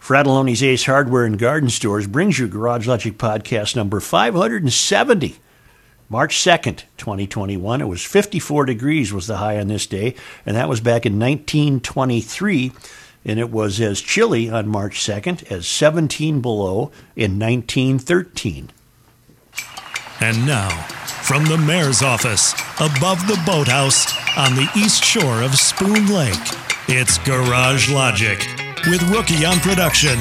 Fratallone's Ace Hardware and Garden Stores brings you Garage Logic podcast number 570. March 2nd, 2021. It was 54 degrees was the high on this day, and that was back in 1923. And it was as chilly on March 2nd as 17 below in 1913. And now, from the mayor's office, above the boathouse on the east shore of Spoon Lake, it's Garage Logic with Rookie on production,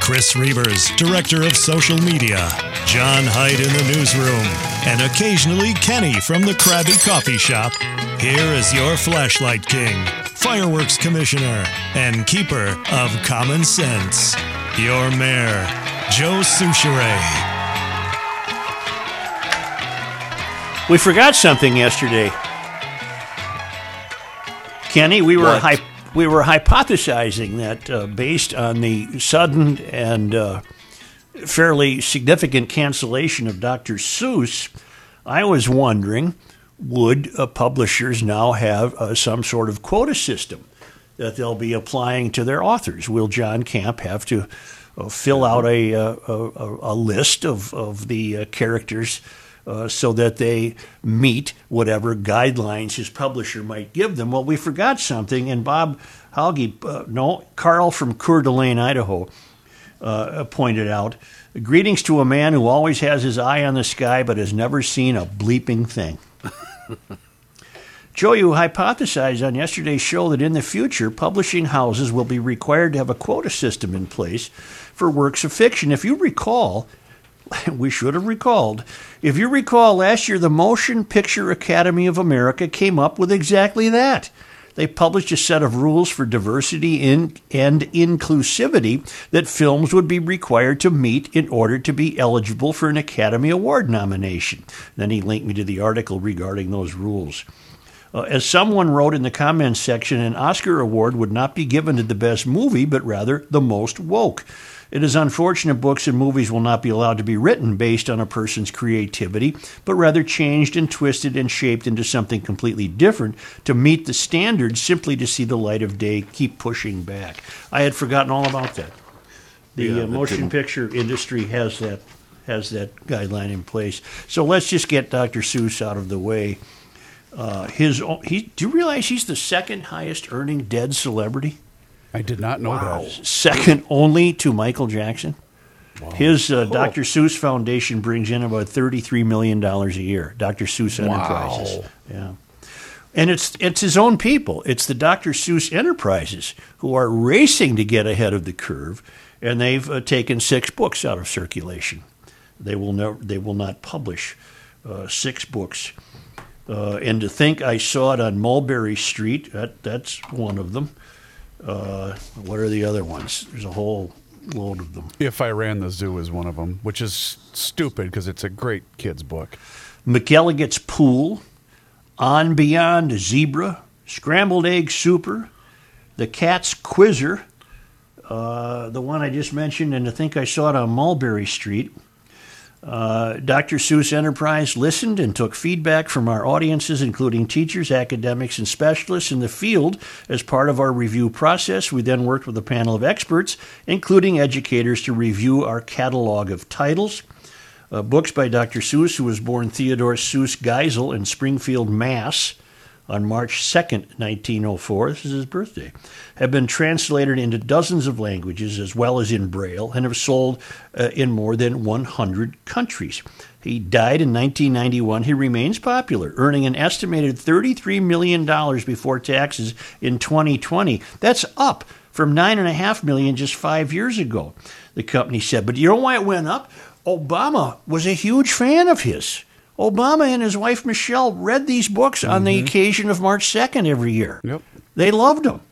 Chris Reavers, director of social media, John Hyde in the newsroom, and occasionally Kenny from the Krabby Coffee Shop. Here is your flashlight king, fireworks commissioner, and keeper of common sense, your mayor, Joe Soucheray. We forgot something yesterday. Kenny, we were What? hy- we were hypothesizing that uh, based on the sudden and uh, fairly significant cancellation of Dr. Seuss, I was wondering would uh, publishers now have uh, some sort of quota system that they'll be applying to their authors? Will John Camp have to uh, fill out a, uh, a, a, a list of, of the characters uh, so that they meet whatever guidelines his publisher might give them? Well, we forgot something, and Bob Halge, uh, no, Carl from Coeur d'Alene, Idaho, uh, pointed out Greetings to a man who always has his eye on the sky but has never seen a bleeping thing. Joe, you hypothesized on yesterday's show that in the future, publishing houses will be required to have a quota system in place for works of fiction. If you recall, we should have recalled. If you recall, last year the Motion Picture Academy of America came up with exactly that. They published a set of rules for diversity in, and inclusivity that films would be required to meet in order to be eligible for an Academy Award nomination. Then he linked me to the article regarding those rules. Uh, as someone wrote in the comments section, an Oscar award would not be given to the best movie, but rather the most woke. It is unfortunate books and movies will not be allowed to be written based on a person's creativity, but rather changed and twisted and shaped into something completely different to meet the standards simply to see the light of day. Keep pushing back. I had forgotten all about that. The Yeah, uh, motion didn't- picture industry has that has that guideline in place. So let's just get Dr. Seuss out of the way. Uh, his he do you realize he's the second highest earning dead celebrity? I did not know that. Second only to Michael Jackson. His uh, Dr. Seuss Foundation brings in about thirty-three million dollars a year. Dr. Seuss Enterprises. Wow. Yeah, and it's it's his own people. It's the Dr. Seuss Enterprises who are racing to get ahead of the curve, and they've uh, taken six books out of circulation. They will never. They will not publish uh, six books. Uh, and to think I saw it on Mulberry Street. That that's one of them. Uh, what are the other ones? There's a whole load of them. If I Ran the Zoo is one of them, which is stupid because it's a great kid's book. McElligot's Pool, On Beyond Zebra, Scrambled Egg Super, The Cat's Quizzer, uh, the one I just mentioned, and I think I saw it on Mulberry Street. Uh, Dr. Seuss Enterprise listened and took feedback from our audiences, including teachers, academics, and specialists in the field. As part of our review process, we then worked with a panel of experts, including educators, to review our catalog of titles. Uh, books by Dr. Seuss, who was born Theodore Seuss Geisel in Springfield, Mass. On March 2nd, 1904, this is his birthday, have been translated into dozens of languages as well as in Braille and have sold uh, in more than 100 countries. He died in 1991. He remains popular, earning an estimated $33 million before taxes in 2020. That's up from 9.5 million just five years ago, the company said. But you know why it went up? Obama was a huge fan of his. Obama and his wife Michelle read these books on the occasion of March 2nd every year. Yep. They loved them.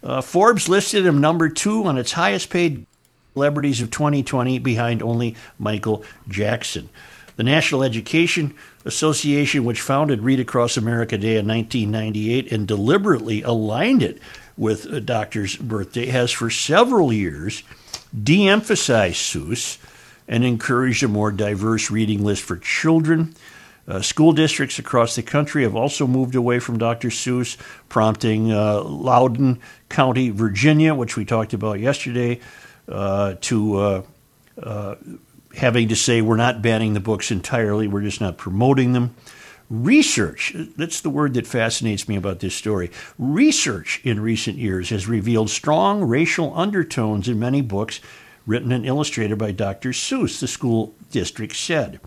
Uh, Forbes listed him number two on its highest paid celebrities of 2020 behind only Michael Jackson. The National Education Association, which founded Read Across America Day in 1998 and deliberately aligned it with a doctor's birthday, has for several years de emphasized Seuss and encouraged a more diverse reading list for children. Uh, school districts across the country have also moved away from Dr. Seuss, prompting uh, Loudoun County, Virginia, which we talked about yesterday, uh, to uh, uh, having to say we're not banning the books entirely, we're just not promoting them. Research, that's the word that fascinates me about this story. Research in recent years has revealed strong racial undertones in many books written and illustrated by Dr. Seuss, the school district said.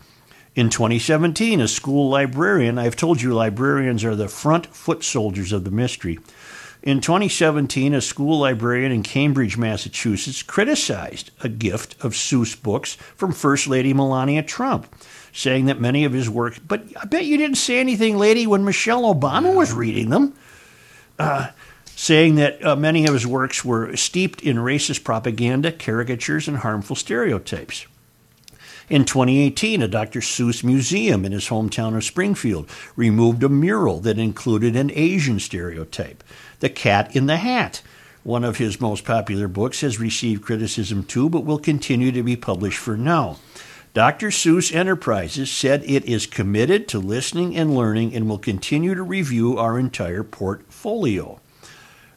In 2017, a school librarian, I've told you librarians are the front foot soldiers of the mystery. In 2017, a school librarian in Cambridge, Massachusetts, criticized a gift of Seuss books from First Lady Melania Trump, saying that many of his works, but I bet you didn't say anything, lady, when Michelle Obama was reading them, uh, saying that uh, many of his works were steeped in racist propaganda, caricatures, and harmful stereotypes. In 2018, a Dr. Seuss museum in his hometown of Springfield removed a mural that included an Asian stereotype. The Cat in the Hat, one of his most popular books, has received criticism too, but will continue to be published for now. Dr. Seuss Enterprises said it is committed to listening and learning and will continue to review our entire portfolio.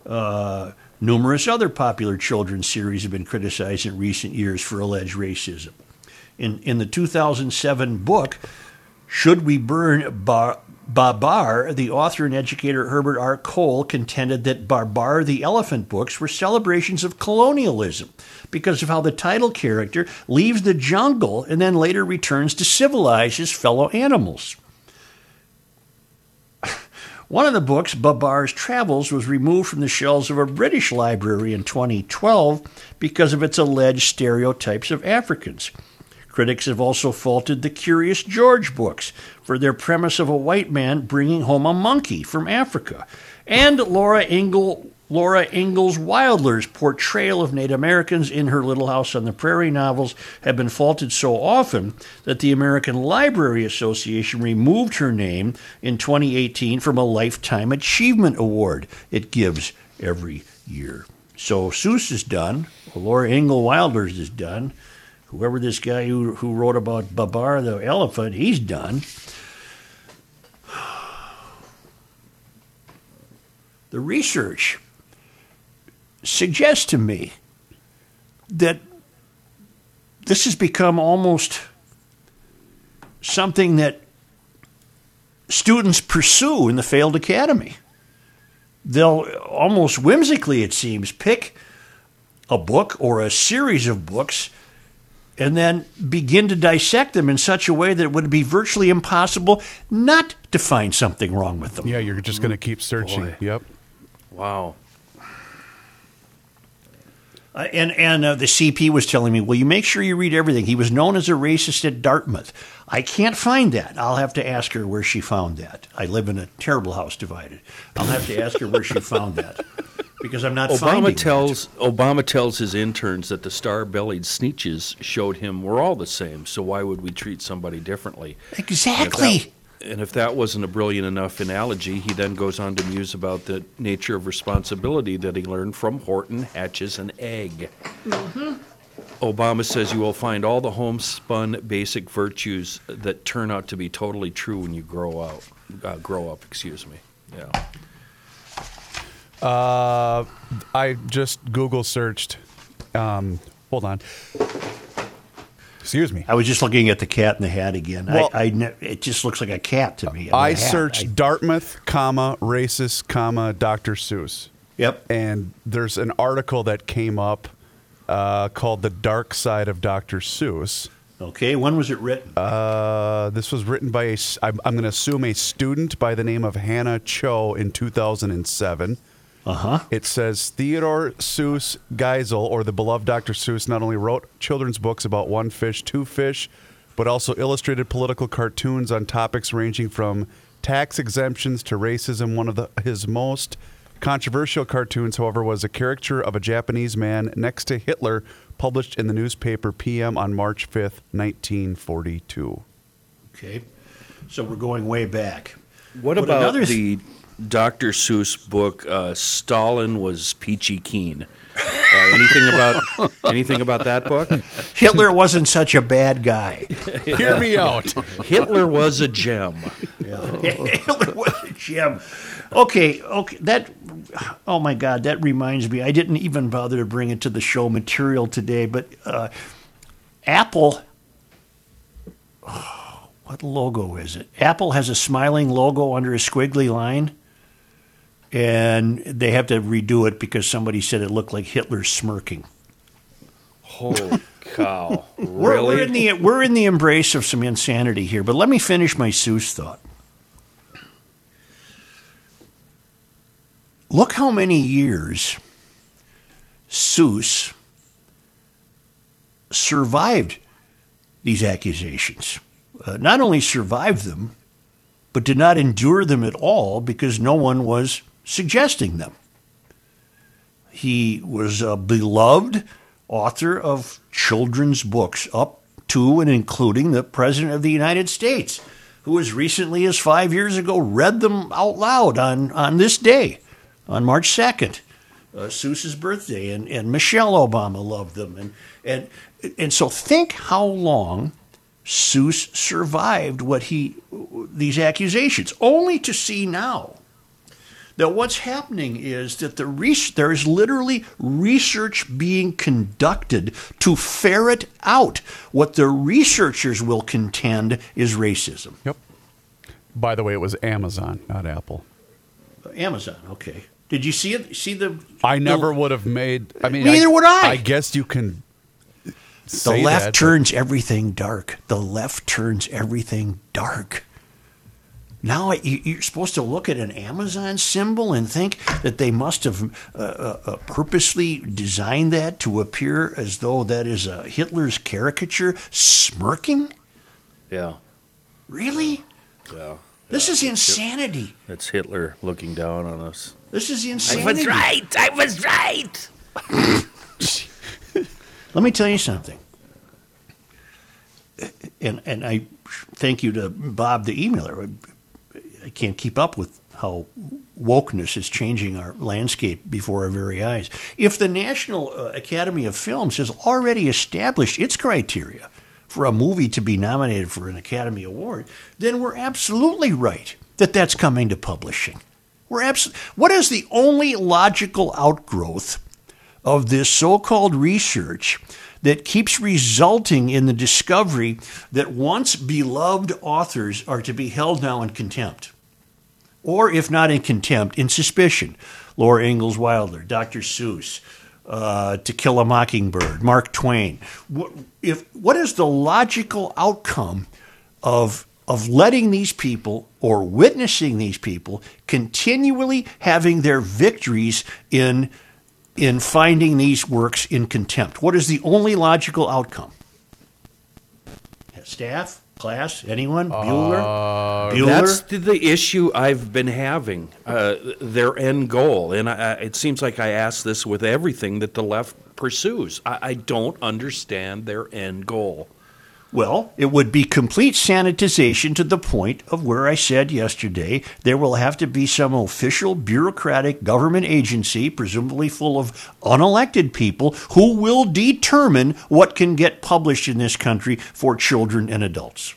Uh, numerous other popular children's series have been criticized in recent years for alleged racism in, in the 2007 book, Should We Burn Bar- Babar, the author and educator Herbert R. Kohl contended that Babar the Elephant books were celebrations of colonialism because of how the title character leaves the jungle and then later returns to civilize his fellow animals. One of the books, Babar's Travels, was removed from the shelves of a British library in 2012 because of its alleged stereotypes of Africans. Critics have also faulted the Curious George books for their premise of a white man bringing home a monkey from Africa, and Laura Ingle. Laura Ingalls Wilder's portrayal of Native Americans in her Little House on the Prairie novels have been faulted so often that the American Library Association removed her name in 2018 from a Lifetime Achievement Award it gives every year. So Seuss is done. Laura Ingalls Wilder's is done whoever this guy who, who wrote about Babar the elephant, he's done. The research suggests to me that this has become almost something that students pursue in the failed academy. They'll almost whimsically, it seems, pick a book or a series of books and then begin to dissect them in such a way that it would be virtually impossible not to find something wrong with them. Yeah, you're just going to keep searching. Boy. Yep. Wow. Uh, and and uh, the CP was telling me, well, you make sure you read everything. He was known as a racist at Dartmouth. I can't find that. I'll have to ask her where she found that. I live in a terrible house divided. I'll have to ask her where she found that because I'm not finding Obama that. tells Obama tells his interns that the star-bellied sneetches showed him we're all the same. So why would we treat somebody differently? Exactly. That- And if that wasn't a brilliant enough analogy, he then goes on to muse about the nature of responsibility that he learned from Horton Hatches an egg. Obama says you will find all the homespun basic virtues that turn out to be totally true when you grow out, uh, grow up. Excuse me. Yeah. Uh, I just Google searched. Um, hold on. Excuse me. I was just looking at the cat in the hat again. Well- I, I it just looks like a cat to me. I searched I- Dartmouth, comma racist, comma Dr. Seuss, yep. and there's an article that came up uh, called "The Dark Side of Dr. Seuss." Okay. When was it written? Uh, this was written by a, I'm, I'm going to assume a student by the name of Hannah Cho in 2007. Uh huh. It says Theodore Seuss Geisel, or the beloved Dr. Seuss, not only wrote children's books about one fish, two fish, but also illustrated political cartoons on topics ranging from tax exemptions to racism. One of the, his most controversial cartoons, however, was a caricature of a Japanese man next to Hitler, published in the newspaper PM on March 5th, 1942. Okay. So we're going way back. What But about another th- the Dr. Seuss book, uh, Stalin was peachy keen. Uh, anything about anything about that book? Hitler wasn't such a bad guy. Hear me out. Hitler was a gem. Hitler was a gem. Okay, okay, that. Oh my God, that reminds me. I didn't even bother to bring it to the show material today, but uh, Apple. what logo is it? Apple has a smiling logo under a squiggly line, and they have to redo it because somebody said it looked like Hitler smirking. Holy cow! We're, Really? we're in the we're in the embrace of some insanity here, but let me finish my Seuss thought. Look how many years Seuss survived these accusations. Uh, not only survived them, but did not endure them at all because no one was suggesting them. He was a beloved author of children's books up to and including the President of the United States, who as recently as five years ago read them out loud on, on this day, on March 2nd, uh, Seuss's birthday, and, and Michelle Obama loved them. And, and, and so think how long Seuss survived what he, these accusations, only to see now that what's happening is that the res- there is literally research being conducted to ferret out what the researchers will contend is racism. Yep. By the way, it was Amazon, not Apple. Amazon, okay. Did you see it? See the I never the, would have made. I mean, Neither would I. I guess you can. the left that, but- turns everything dark. The left turns everything dark. Now you- you're supposed to look at an Amazon symbol and think that they must have uh, uh, uh, purposely designed that to appear as though that is a Hitler's caricature smirking. Yeah, Really? yeah. This is insanity. That's Hitler looking down on us. This is insanity. I was right. I was right. Let me tell you something. And and I thank you to Bob the emailer. I can't keep up with how wokeness is changing our landscape before our very eyes. If the National uh, Academy of Films has already established its criteria for a movie to be nominated for an Academy Award, then we're absolutely right that that's coming to publishing. We're abs- what is the only logical outgrowth of this so called research that keeps resulting in the discovery that once beloved authors are to be held now in contempt? Or, if not in contempt, in suspicion. Laura Ingalls Wilder, Dr. Seuss, uh, To Kill a Mockingbird, Mark Twain. What, if, what is the logical outcome of of letting these people or witnessing these people continually having their victories in in finding these works in contempt. What is the only logical outcome? Staff, class, anyone? Bueller, Bueller. That's the, issue I've been having. Uh, their end goal, and I, I- it seems like I ask this with everything that the left pursues. I, I don't understand their end goal. Well, it would be complete sanitization to the point of where I said yesterday there will have to be some official bureaucratic government agency, presumably full of unelected people, who will determine what can get published in this country for children and adults.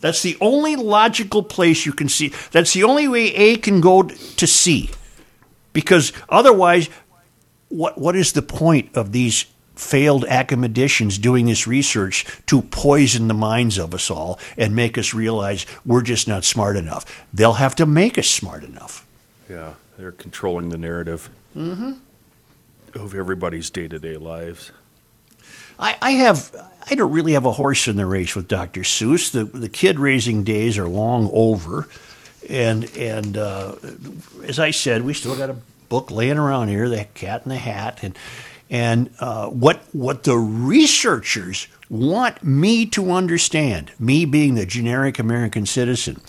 That's the only logical place you can see. That's the only way A can go to C. Because otherwise, what, what is the point of these failed academicians doing this research to poison the minds of us all and make us realize we're just not smart enough? They'll have to make us smart enough. Yeah, they're controlling the narrative of everybody's day to day lives. I, I have I don't really have a horse in the race with Dr. Seuss. The the kid raising days are long over, and and uh, as I said, we still got a book laying around here, The Cat in the Hat, and and uh, what what the researchers want me to understand, me being the generic American citizen.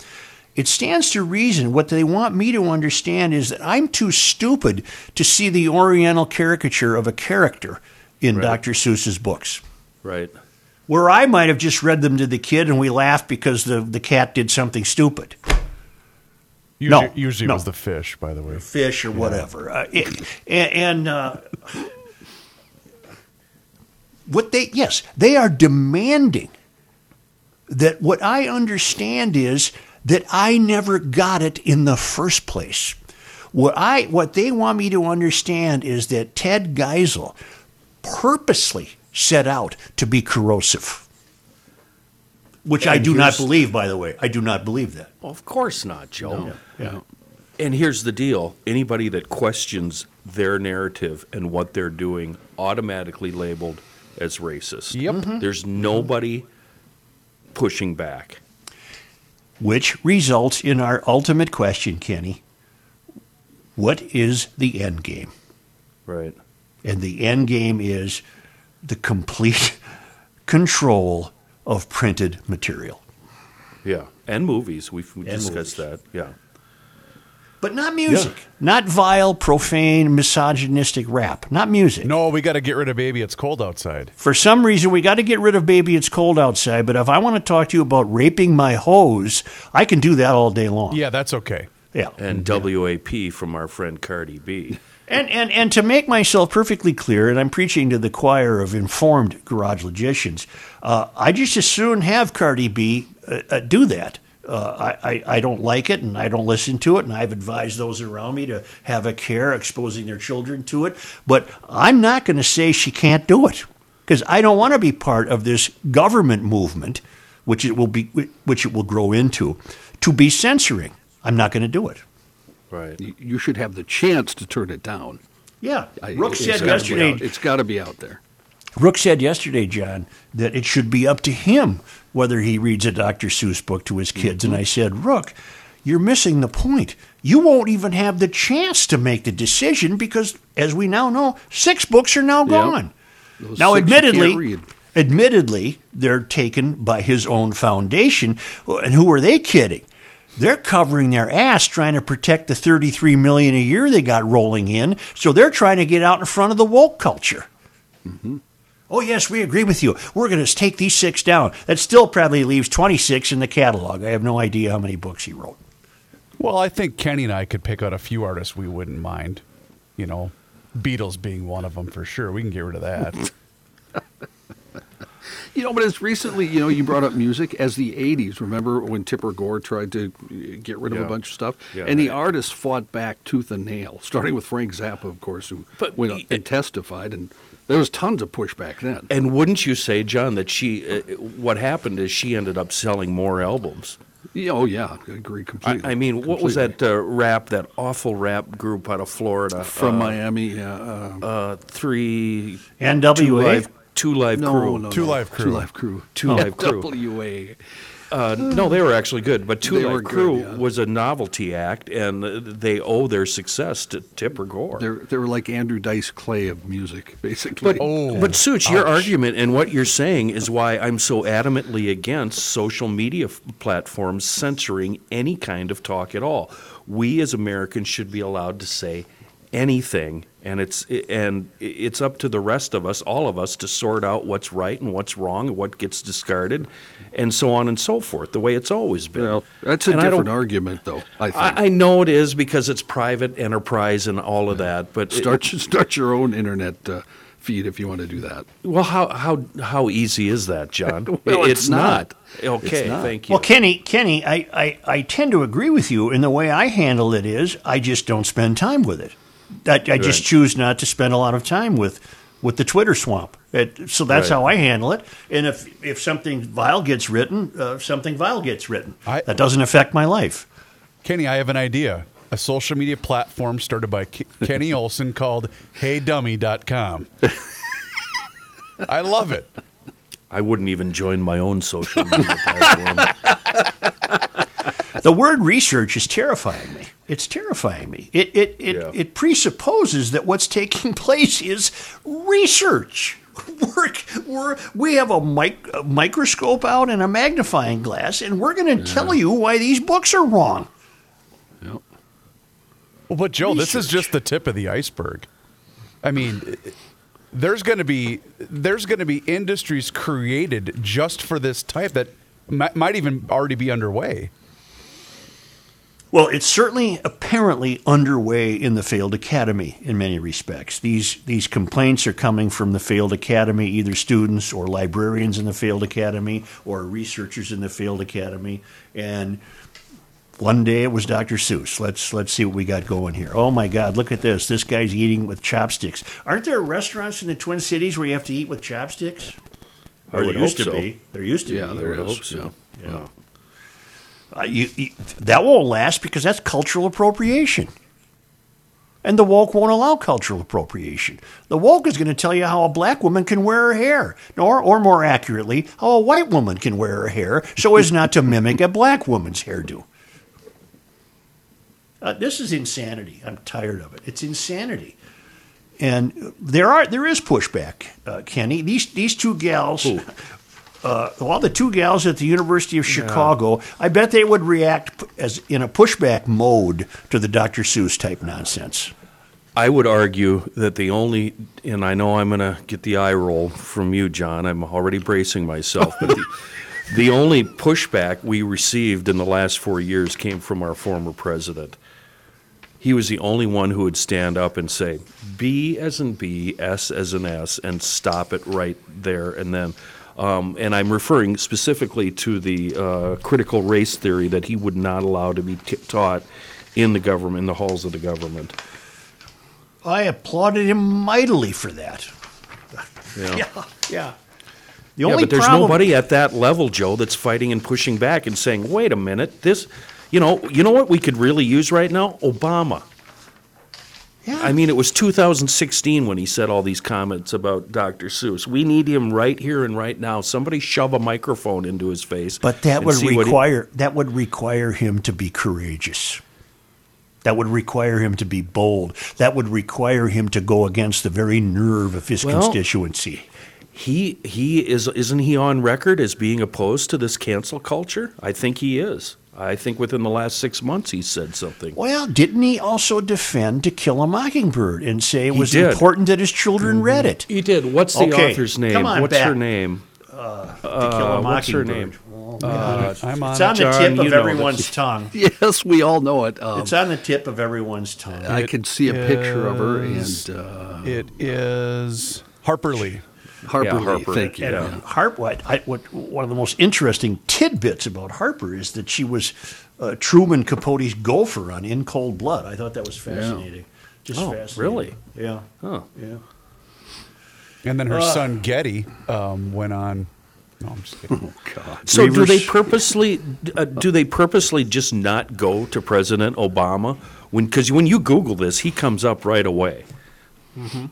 It stands to reason what they want me to understand is that I'm too stupid to see the oriental caricature of a character in Right. Dr. Seuss's books. Right. Where I might have just read them to the kid and we laughed because the, the cat did something stupid. Usually, no, usually no. it was the fish, by the way. fish or whatever. Uh, it- and and uh, what they yes, they are demanding that what I understand is that I never got it in the first place. What I what they want me to understand is that Ted Geisel purposely set out to be corrosive. Which I do not believe, by the way. I do not believe that. Well, of course not, Joe. Yeah. And here's the deal anybody that questions their narrative and what they're doing automatically labeled as racist. Yep. Mm-hmm. There's nobody pushing back. Which results in our ultimate question, Kenny. What is the end game? Right. And the end game is the complete control of printed material. Yeah. And movies. We've we And discussed that. Yeah. But not music. Not vile, profane, misogynistic rap. Not music. No, we got to get rid of baby. It's cold outside. For some reason, we got to get rid of Baby It's Cold Outside. But if I want to talk to you about raping my hose, I can do that all day long. Yeah, that's okay. Yeah. And WAP from our friend Cardi B. And, and, and to make myself perfectly clear, and I'm preaching to the choir of informed garage logicians, uh, I just as soon have Cardi B uh, uh, do that. Uh, I, I, I don't like it and I don't listen to it, and I've advised those around me to have a care exposing their children to it. But I'm not going to say she can't do it because I don't want to be part of this government movement, which it will be, which it will grow into, to be censoring. I'm not going to do it. Right. You- You should have the chance to turn it down. Yeah, I- Rook it's said yesterday. out- It's got to be out there. Rook said yesterday, John, that it should be up to him whether he reads a Dr. Seuss book to his kids. And mm-hmm. I said, Rook, you're missing the point. You won't even have the chance to make the decision because, as we now know, six books are now gone. Those Now, six you can't admittedly, admittedly, they're taken by his own foundation. And who are they kidding? They're covering their ass trying to protect the 33 million a year they got rolling in. So they're trying to get out in front of the woke culture. Mm-hmm. Oh, yes, we agree with you. We're going to take these six down. That still probably leaves 26 in the catalog. I have no idea how many books he wrote. Well, I think Kenny and I could pick out a few artists we wouldn't mind. You know, Beatles being one of them for sure. We can get rid of that. You know, but as recently, you know, you brought up music as the '80s. Remember when Tipper Gore tried to uh, get rid of Yeah. a bunch of stuff, Yeah. and the artists fought back tooth and nail, starting with Frank Zappa, of course, who But went y- up and testified, and there was tons of pushback then. And wouldn't you say, John, that she, uh, what happened is she ended up selling more albums? Yeah, oh yeah, I agree completely. I mean, what was that uh, rap, that awful rap group out of Florida? from uh, Miami? Yeah, uh, Uh, three. NWA? Two live, two live no, crew. no, Two no. Live Crew. Two Live Crew. Two Live Crew. WA. Uh, no, they were actually good, but Two They Live good, Crew yeah. was a novelty act, and uh, they owe their success to Tipper Gore. They're they were like Andrew Dice Clay of music, basically. But Oh, but Such, your ouch. argument and what you're saying is why I'm so adamantly against social media f- platforms censoring any kind of talk at all. We as Americans should be allowed to say anything, and it's and it's up to the rest of us, all of us, to sort out what's right and what's wrong, and what gets discarded, and so on and so forth. The way it's always been. well, that's a And different argument, though. I think. I, I know it is because it's private enterprise and all of that, but it- start start your own internet uh, feed if you want to do that. Well, how how how easy is that, John? Well, it's not. Okay, It's not. thank you. Well, Kenny, Kenny, I, I, I tend to agree with you. And the way I handle it is I just don't spend time with it. I, I just Right. choose not to spend a lot of time with with the Twitter swamp. It, so that's Right. how I handle it. And if if something vile gets written, uh, something vile gets written. I- that doesn't affect my life. Kenny, I have an idea. A social media platform started by K- Kenny Olson called HeyDummy.com. I love it. I wouldn't even join my own social media platform. The word research is terrifying me. It's terrifying me. It it it, Yeah. it presupposes that what's taking place is research. We're, we're, we have a, mic, a microscope out and a magnifying glass, and we're going to tell you why these books are wrong. Yep. Well, but Joe, this is just the tip of the iceberg. I mean, there's going to be there's going to be industries created just for this type that might, might even already be underway. Well, it's certainly apparently underway in the failed academy in many respects. These these complaints are coming from the failed academy, either students or librarians in the failed academy or researchers in the failed academy. And one day it was Dr. Seuss. Let's let's see what we got going here. Oh my God, look at this! This guy's eating with chopsticks. Aren't there restaurants in the Twin Cities where you have to eat with chopsticks? Or there used to so. be. There used to Yeah, be. there would is. hope so. Yeah. Uh, you, you, that won't last because that's cultural appropriation. And the woke won't allow cultural appropriation. The woke is going to tell you how a black woman can wear her hair, or, or more accurately, how a white woman can wear her hair so as not to mimic a black woman's hairdo. Uh, this is insanity. I'm tired of it. It's insanity. And there are there is pushback, uh, Kenny. These these two gals, uh, well, the two gals at the University of Chicago, I bet they would react as in a pushback mode to the Dr. Seuss type nonsense. I would argue that the only, and I know I'm going to get the eye roll from you, John. I'm already bracing myself, but the, the only pushback we received in the last four years came from our former president. He was the only one who would stand up and say, B as in B, S as in S, and stop it right there and then. Um, and I'm referring specifically to the uh, critical race theory that he would not allow to be t- taught in the government, in the halls of the government. I applauded him mightily for that. Yeah. Yeah, yeah. The Yeah, only but there's problem, nobody at that level, Joe, that's fighting and pushing back and saying, "Wait a minute, this, you know, you know what we could really use right now? Obama." Yeah. I mean, it was 2016 when he said all these comments about Dr. Seuss. We need him right here and right now. Somebody shove a microphone into his face. But that would what he- require that would require him to be courageous. That would require him to be bold. That would require him to go against the very nerve of his Well- constituency. he he is isn't he on record as being opposed to this cancel culture? I think he is. I think within the last six months he said something. Well, didn't he also defend To Kill a Mockingbird and say it He was did. Mm-hmm. important that his children read it? He did. What's the Okay, author's name? come on What's her back. name? to Kill a Uh, what's her Mockingbird. name? I'm on It's on the John, tip you of know everyone's tongue. Yes, we all know it. Um, It's on the tip of everyone's tongue. I can see a picture of her and uh, It is Harper Lee. Harper. Lee, Harper. Thank you. And yeah. Harp, what, I, what, one of the most interesting tidbits about Harper is that she was uh, Truman Capote's gopher on In Cold Blood. I thought that was fascinating. Just Oh, fascinating. really? Yeah. Huh. Yeah. And then her Uh. son Geddy um, went on. No, I'm just kidding. So do they purposely uh, do they purposely just not go to President Obama when because when you Google this he comes up right away. Mm-hmm.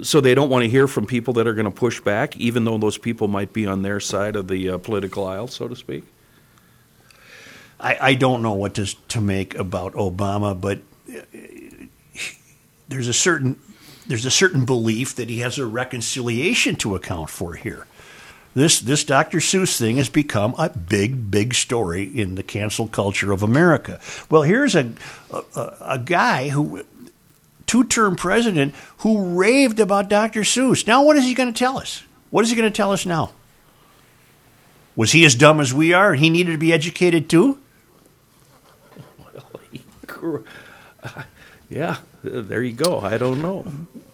So they don't want to hear from people that are going to push back, even though those people might be on their side of the uh, political aisle, so to speak. I, I don't know what to, to make about Obama, but uh, there's a certain there's a certain belief that he has a reconciliation to account for here. This this Dr. Seuss thing has become a big big story in the cancel culture of America. Well, here's a a, a- a guy who two-term president who raved about Dr. Seuss. Now what is he going to tell us? What is he going to tell us now? Was he as dumb as we are and he needed to be educated too? Well, Yeah, there you go. I don't know.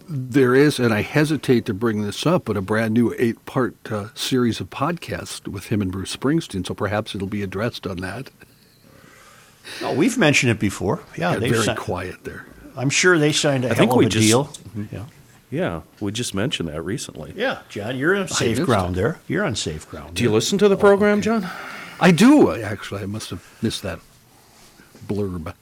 There is, and I hesitate to bring this up, but a brand new eight-part uh, series of podcasts with him and Bruce Springsteen. So perhaps it'll be addressed on that. Oh, we've mentioned it before. Yeah, Got they very si- quiet there. I'm sure they signed a I hell think of we a just- deal. Yeah. Yeah, we just mentioned that recently. yeah, John, you're on safe missed ground there. You're on safe ground. Do you there. listen to the program, John? I do actually. I must have missed that blurb.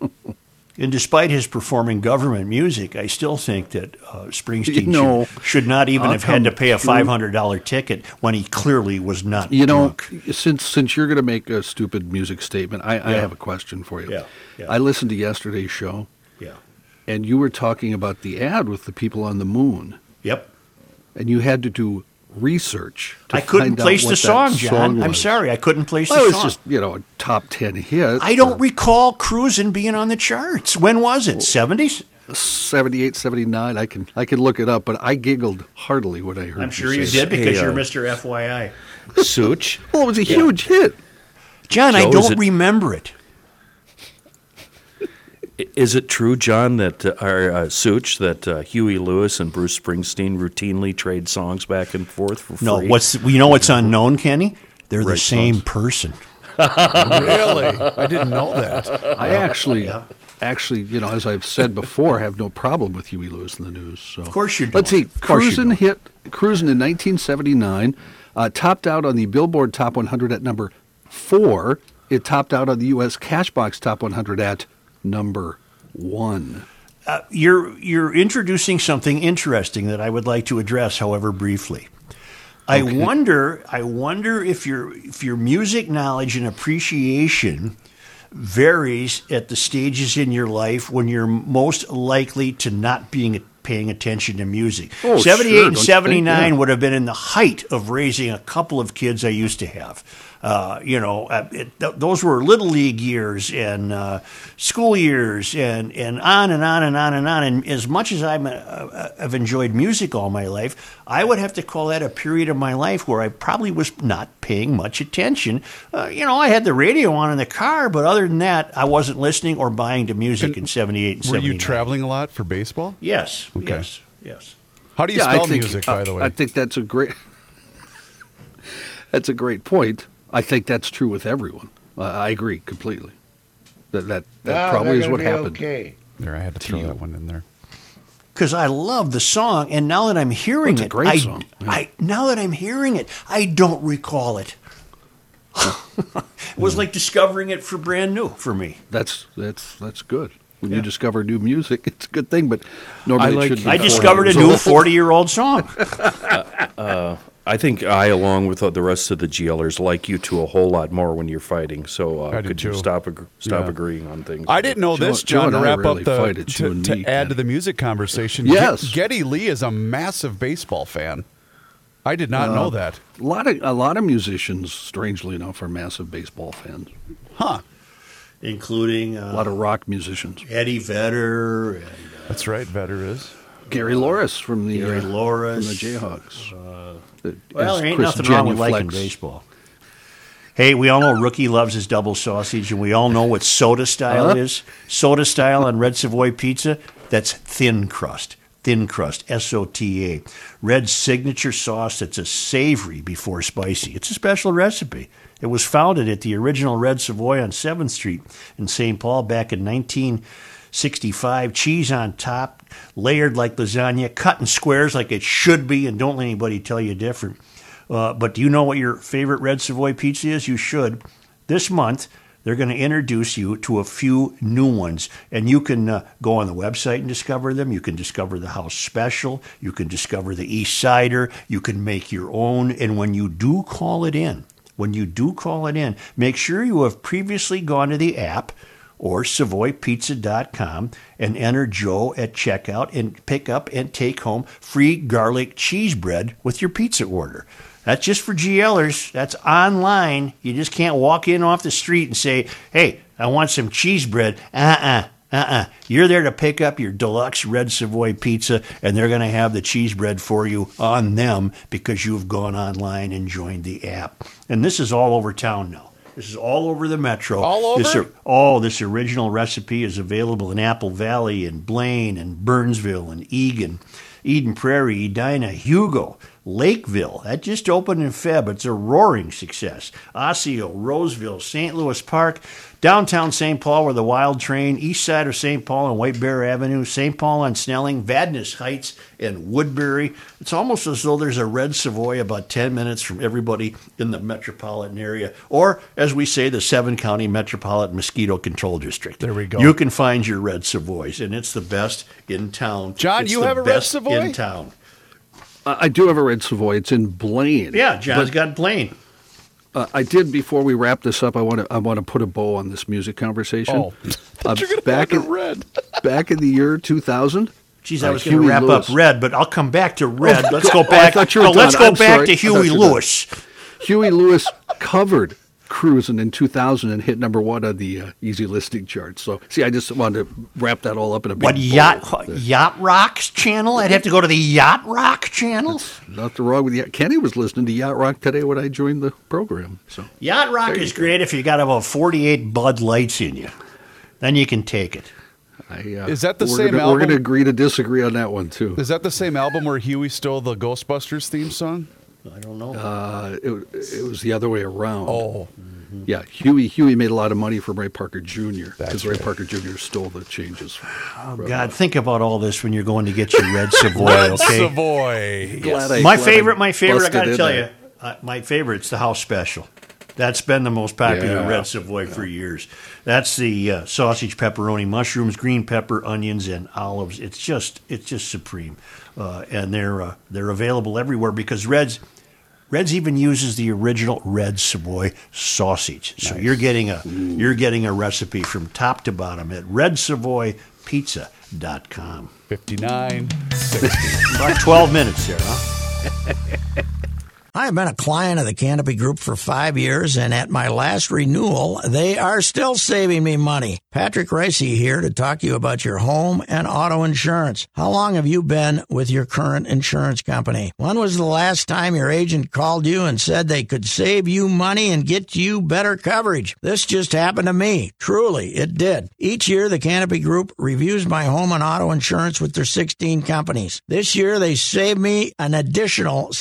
And despite his performing government music, I still think that uh, Springsteen No. should, should not even I'll have had to come pay a through. $500 ticket when he clearly was not You know, drunk. since since you're going to make a stupid music statement, I, I Yeah. have a question for you. Yeah, yeah. I listened to yesterday's show, Yeah. and you were talking about the ad with the people on the moon, Yep. and you had to do research. To I couldn't find out place what the song, John. I'm sorry, I couldn't place the Well, it's song. just you know a top ten hit. I don't recall Cruisin' being on the charts. When was it? 70s? 78, 79. I can I can look it up, but I giggled heartily when I heard. I'm sure you say did because Hey, you're uh, Mr. FYI. Such. Well, it was a huge hit. John, I Joe, is don't it- remember it. I- Is it true, John, that uh, our uh, Such, that uh, Huey Lewis and Bruce Springsteen routinely trade songs back and forth for free? No, what's you know what's unknown, Kenny? They're the Right same songs. person. really? I didn't know that. I actually, actually, you know, as I've said before, have no problem with Huey Lewis in the news. So. Of course you do. Let's don't. see, Of course you Cruisin' don't. hit Cruisin' in 1979, uh, topped out on the Billboard Top 100 at number four. It topped out on the U.S. Cashbox Top 100 at number one. Uh, you're you're introducing something interesting that I would like to address, however briefly. I wonder I wonder if your if your music knowledge and appreciation varies at the stages in your life when you're most likely to not being paying attention to music. Oh, 78 sure, and don't you think? 79 Yeah. would have been in the height of raising a couple of kids I used to have. Uh, you know, uh, it, th- those were little league years and uh, school years and, and on and on and on and on. And as much as I'm, uh, uh, I've enjoyed music all my life, I would have to call that a period of my life where I probably was not paying much attention. Uh, you know, I had the radio on in the car, but other than that, I wasn't listening or buying to music in 78 and Were you traveling a lot for baseball? Yes. Okay. Yes. Yes. How do you I spell think, music, uh, by the way? I think that's a great. that's a great point. I think that's true with everyone. Uh, I agree completely. That that, that probably is what happened. Okay. there, I had to throw you. that one in there. because I love the song, and now that I'm hearing It's a it, great I, song, yeah. I now that I'm hearing it, I don't recall it. it was like discovering it for brand new for me. That's that's that's good. When Yeah. you discover new music, it's a good thing. But normally I like- it should be I discovered a new 40 year old song. I think I, along with the rest of the GLers, like you two a whole lot more when you're fighting. So uh, I do could you too. stop ag- stop Yeah. agreeing on things? I didn't know this, Joe John. and To I wrap really up the fight it, you to, and to add to the music conversation. Yes. Ge- Geddy Lee is a massive baseball fan. I did not Uh, know that. A lot of a lot of musicians, strangely enough, are massive baseball fans. Huh? including A lot uh, of rock musicians. Eddie Vedder and That's right. Vedder is. Gary Louris from the Gary uh, Louris. from the Jayhawks. Well, there ain't Chris nothing wrong with liking baseball. Hey, we all know Rookie loves his double sausage, and we all know what soda style Huh? is. Soda style on Red Savoy pizza, that's thin crust. Thin crust, S O T A. Red's signature sauce that's a savory before spicy. It's a special recipe. It was founded at the original Red Savoy on 7th Street in St. Paul back in 1965. Cheese on top, layered like lasagna, cut in squares like it should be, and don't let anybody tell you different. Uh, but do you know what your favorite Red Savoy pizza is? You should. This month, they're going to introduce you to a few new ones, and you can uh, go on the website and discover them. You can discover the house special. You can discover the East Sider. You can make your own. And when you do call it in, when you do call it in, make sure you have previously gone to the app or savoypizza.com and enter Joe at checkout and pick up and take home free garlic cheese bread with your pizza order. That's just for GLers. That's online. You just can't walk in off the street and say, hey, I want some cheese bread. Uh uh uh uh. You're there to pick up your deluxe red Savoy pizza, and they're going to have the cheese bread for you on them because you've gone online and joined the app. And this is all over town now. This is all over the metro. All This over? or- Oh, this original recipe is available in Apple Valley and Blaine and Burnsville and Eagan, Eden Prairie, Edina, Hugo, Lakeville. That just opened in Feb. It's a roaring success. Osseo, Roseville, St. Louis Park, downtown St. Paul where the Wild Train, east side of St. Paul and White Bear Avenue, St. Paul on Snelling, Vadnais Heights, and Woodbury. It's almost as though there's a red Savoy about 10 minutes from everybody in the metropolitan area, or as we say, the seven county metropolitan mosquito control district. There we go. You can find your red Savoys, and it's the best in town. John, It's you have a red Savoy? in town. I I do have a red Savoy. It's in Blaine. Yeah, John's But, got Blaine. Uh, I did before we wrap this up. I want to I want to put a bow on this music conversation. Oh, Uh, you're gonna back have in red. back in the year 2000. Geez, I uh, was going to Huey wrap Lewis. up red, but I'll come back to red. Oh, let's God. go Oh, I back. thought you were oh, let's done. go I'm back sorry. to I Huey you were done. Lewis. Huey Lewis covered "Cruising" in 2000 and hit number one on the uh, easy listening charts. So, see, I just wanted to wrap that all up in a big What bow. yacht yacht rocks channel? I'd have to go to the yacht rock channel. Nothing wrong with yacht. Kenny was listening to Yacht Rock today when I joined the program. So, Yacht rock is go. great if you got about forty-eight Bud Lights in you. Then you can take it. I, uh, Is that the we're same gonna, We're going to agree to disagree on that one too. Is that the same album where Huey stole the Ghostbusters theme song? I don't know. Uh, it, it was the other way around. Oh, Yeah, Huey Huey made a lot of money from Ray Parker Jr. Because Ray right. Parker Jr. stole the changes. oh, God, think about all this when you're going to get your red Savoy, okay? Savoy. Glad I- my glad I favorite, my favorite, I busted got to tell you, uh, my favorite's the house special. That's been the most popular Yeah. red Savoy for years. That's the uh, sausage, pepperoni, mushrooms, green pepper, onions, and olives. It's just, it's just supreme, uh, and they're uh, they're available everywhere because Reds. Reds even uses the original red Savoy sausage, so you're getting a mm. you're getting a recipe from top to bottom at redsavoypizza.com. 59. 60. About 12 minutes there, huh? I've been a client of the Canopy Group for five years, and at my last renewal, they are still saving me money. Patrick Reusse here to talk to you about your home and auto insurance. How long have you been with your current insurance company? When was the last time your agent called you and said they could save you money and get you better coverage? This just happened to me. Truly, it did. Each year, the Canopy Group reviews my home and auto insurance with their 16 companies. This year, they saved me an additional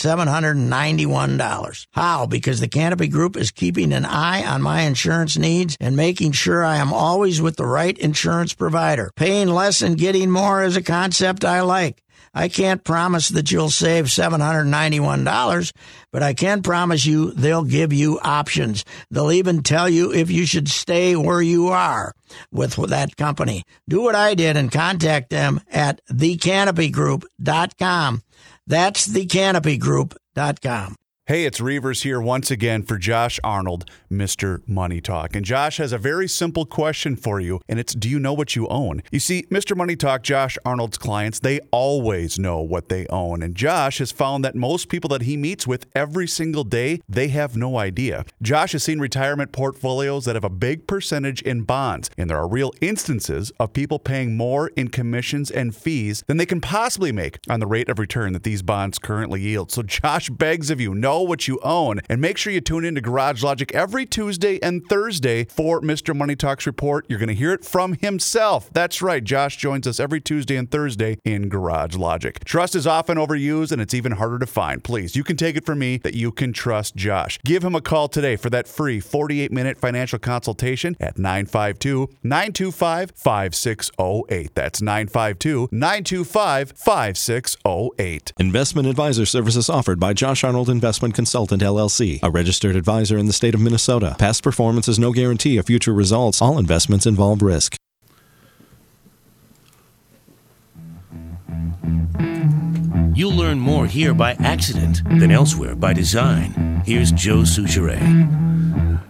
$791. How? Because the Canopy Group is keeping an eye on my insurance needs and making sure I am always with the right insurance provider. Paying less and getting more is a concept I like. I can't promise that you'll save $791, but I can promise you they'll give you options. They'll even tell you if you should stay where you are with that company. Do what I did and contact them at thecanopygroup.com. That's thecanopygroup.com dot com. Hey, it's Reavers here once again for Josh Arnold, Mr. Money Talk. And Josh has a very simple question for you, and it's do you know what you own? You see, Mr. Money Talk, Josh Arnold's clients, they always know what they own. And Josh has found that most people that he meets with every single day, they have no idea. Josh has seen retirement portfolios that have a big percentage in bonds, and there are real instances of people paying more in commissions and fees than they can possibly make on the rate of return that these bonds currently yield. So Josh begs of you, know what you own, and make sure you tune in to Garage Logic every Tuesday and Thursday for Mr. Money Talks report. You're going to hear it from himself. That's right, Josh joins us every Tuesday and Thursday in Garage Logic. Trust is often overused and it's even harder to find. Please, you can take it from me that you can trust Josh. Give him a call today for that free 48 minute financial consultation at 952 925 5608. That's 952 925 5608. Investment advisor services offered by Josh Arnold Investment Consultant LLC, a registered advisor in the state of Minnesota. Past performance is no guarantee of future results. All investments involve risk. You'll learn more here by accident than elsewhere by design. Here's Joe Soucheray.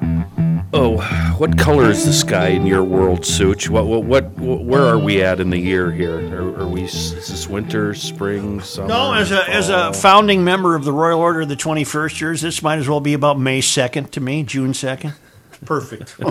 Oh, what color is the sky in your world, Such? What, what, what, where are we at in the year here? Are, are we, is this winter, spring, summer? No, as a as a founding member of the Royal Order of the 21st years, this might as well be about May 2nd to me, June 2nd. Perfect.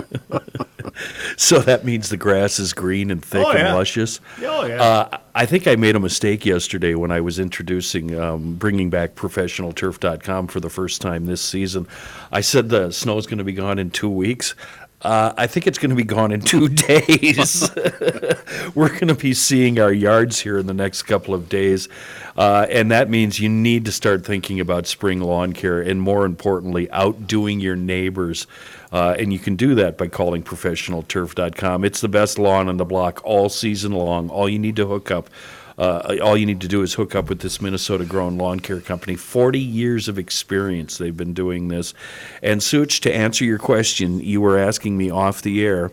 So that means the grass is green and thick Oh, and luscious. Oh, yeah. Uh, I think I made a mistake yesterday when I was introducing um, bringing back professionalturf.com for the first time this season. I said the snow is going to be gone in two weeks. Uh, I think it's going to be gone in two days. We're going to be seeing our yards here in the next couple of days. Uh, and that means you need to start thinking about spring lawn care and, more importantly, outdoing your neighbors. Uh, and you can do that by calling professionalturf.com. It's the best lawn on the block all season long. All you need to hook up. Uh, all you need to do is hook up with this Minnesota grown lawn care company. 40 years of experience they've been doing this. And Such, to answer your question, you were asking me off the air,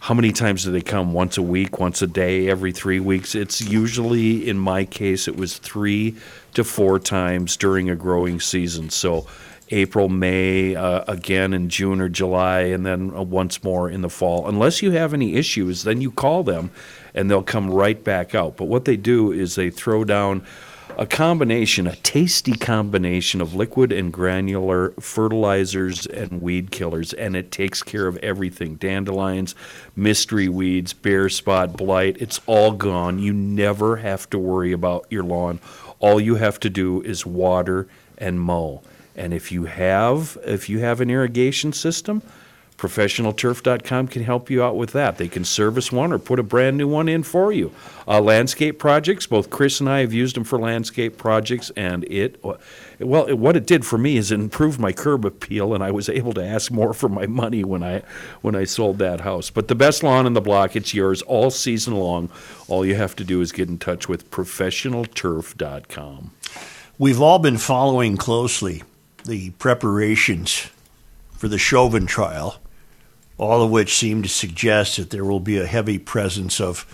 how many times do they come? Once a week, once a day, every three weeks? It's usually, in my case, it was three to four times during a growing season. So April, May, uh, again in June or July, and then uh, once more in the fall. Unless you have any issues, then you call them and they'll come right back out. But what they do is they throw down a combination, a tasty combination of liquid and granular fertilizers and weed killers, and it takes care of everything dandelions, mystery weeds, bare spot, blight. It's all gone. You never have to worry about your lawn. All you have to do is water and mow. And if you have if you have an irrigation system, ProfessionalTurf.com can help you out with that. They can service one or put a brand new one in for you. Uh, landscape projects, both Chris and I have used them for landscape projects, and it, well, it, what it did for me is it improved my curb appeal, and I was able to ask more for my money when I when I sold that house. But the best lawn in the block, it's yours all season long. All you have to do is get in touch with ProfessionalTurf.com. We've all been following closely the preparations for the Chauvin trial, all of which seem to suggest that there will be a heavy presence of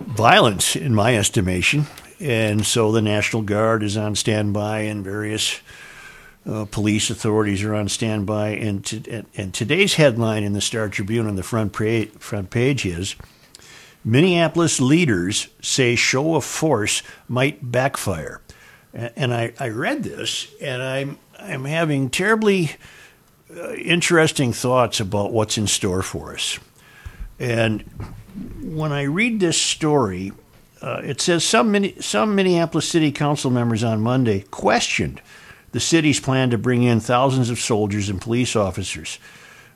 violence, in my estimation. And so the National Guard is on standby, and various uh, police authorities are on standby. And, to, and, and, today's headline in the Star Tribune on the front, pra- front page is Minneapolis leaders say show of force might backfire. And, I, I read this, and I'm, I'm having terribly uh, interesting thoughts about what's in store for us. And when I read this story, uh, it says some, some Minneapolis City Council members on Monday questioned the city's plan to bring in thousands of soldiers and police officers.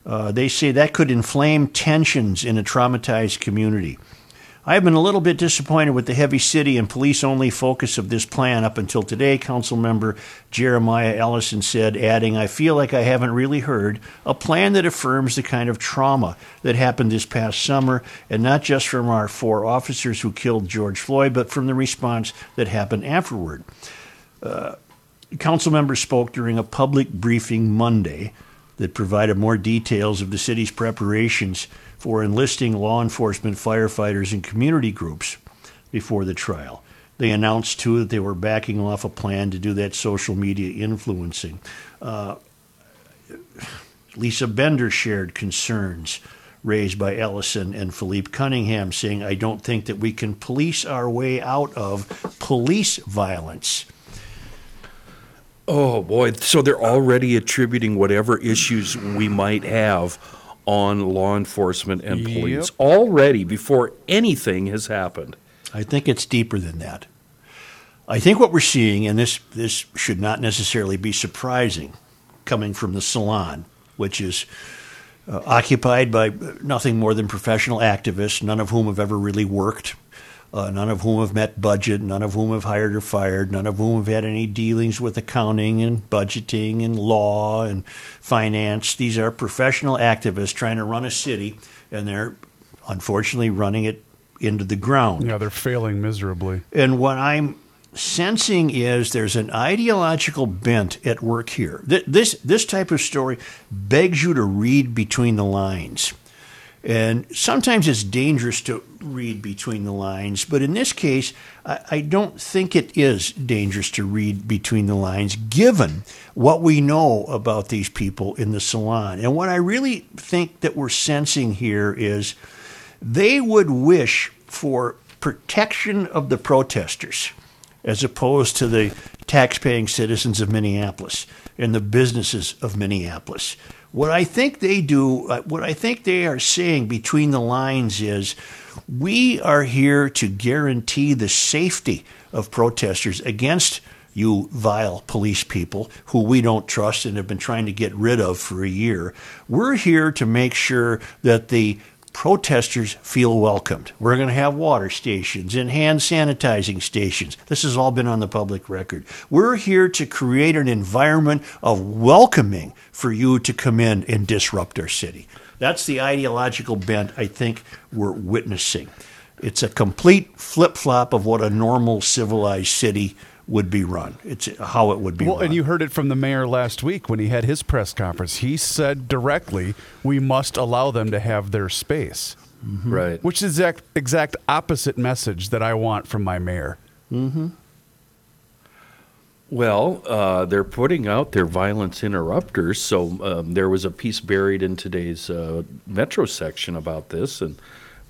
Uh, they say that could inflame tensions in a traumatized community. I have been a little bit disappointed with the heavy city and police only focus of this plan up until today, Council Member Jeremiah Ellison said, adding, I feel like I haven't really heard a plan that affirms the kind of trauma that happened this past summer, and not just from our four officers who killed George Floyd, but from the response that happened afterward. Uh, council members spoke during a public briefing Monday that provided more details of the city's preparations for enlisting law enforcement, firefighters, and community groups before the trial. They announced, too, that they were backing off a plan to do that social media influencing. Uh, Lisa Bender shared concerns raised by Ellison and Phillipe Cunningham, saying, I don't think that we can police our way out of police violence. Oh, boy. So they're already attributing whatever issues we might have on law enforcement and police Yep. already before anything has happened. I think it's deeper than that. I think what we're seeing, and this this should not necessarily be surprising, coming from the salon, which is uh, occupied by nothing more than professional activists, none of whom have ever really worked, uh, none of whom have met budget, none of whom have hired or fired, none of whom have had any dealings with accounting and budgeting and law and finance. These are professional activists trying to run a city, and they're unfortunately running it into the ground. Yeah, they're failing miserably. And what I'm sensing is there's an ideological bent at work here. Th- This this type of story begs you to read between the lines. And sometimes it's dangerous to read between the lines, but in this case, I, I don't think it is dangerous to read between the lines, given what we know about these people in the salon. And what I really think that we're sensing here is they would wish for protection of the protesters as opposed to the tax-paying citizens of Minneapolis and the businesses of Minneapolis. What I think they do, uh, what I think they are saying between the lines is we are here to guarantee the safety of protesters against you vile police people who we don't trust and have been trying to get rid of for a year. We're here to make sure that the protesters feel welcomed. We're going to have water stations and hand sanitizing stations. This has all been on the public record. We're here to create an environment of welcoming for you to come in and disrupt our city. That's the ideological bent I think we're witnessing. It's a complete flip flop of what a normal civilized city would be run. It's how it would be Well, run. and you heard it from the mayor last week when he had his press conference. He said directly, "We must allow them to have their space," Right. which is exact exact opposite message that I want from my mayor. Well, uh, they're putting out their violence interrupters. So um, there was a piece buried in today's uh, Metro section about this, and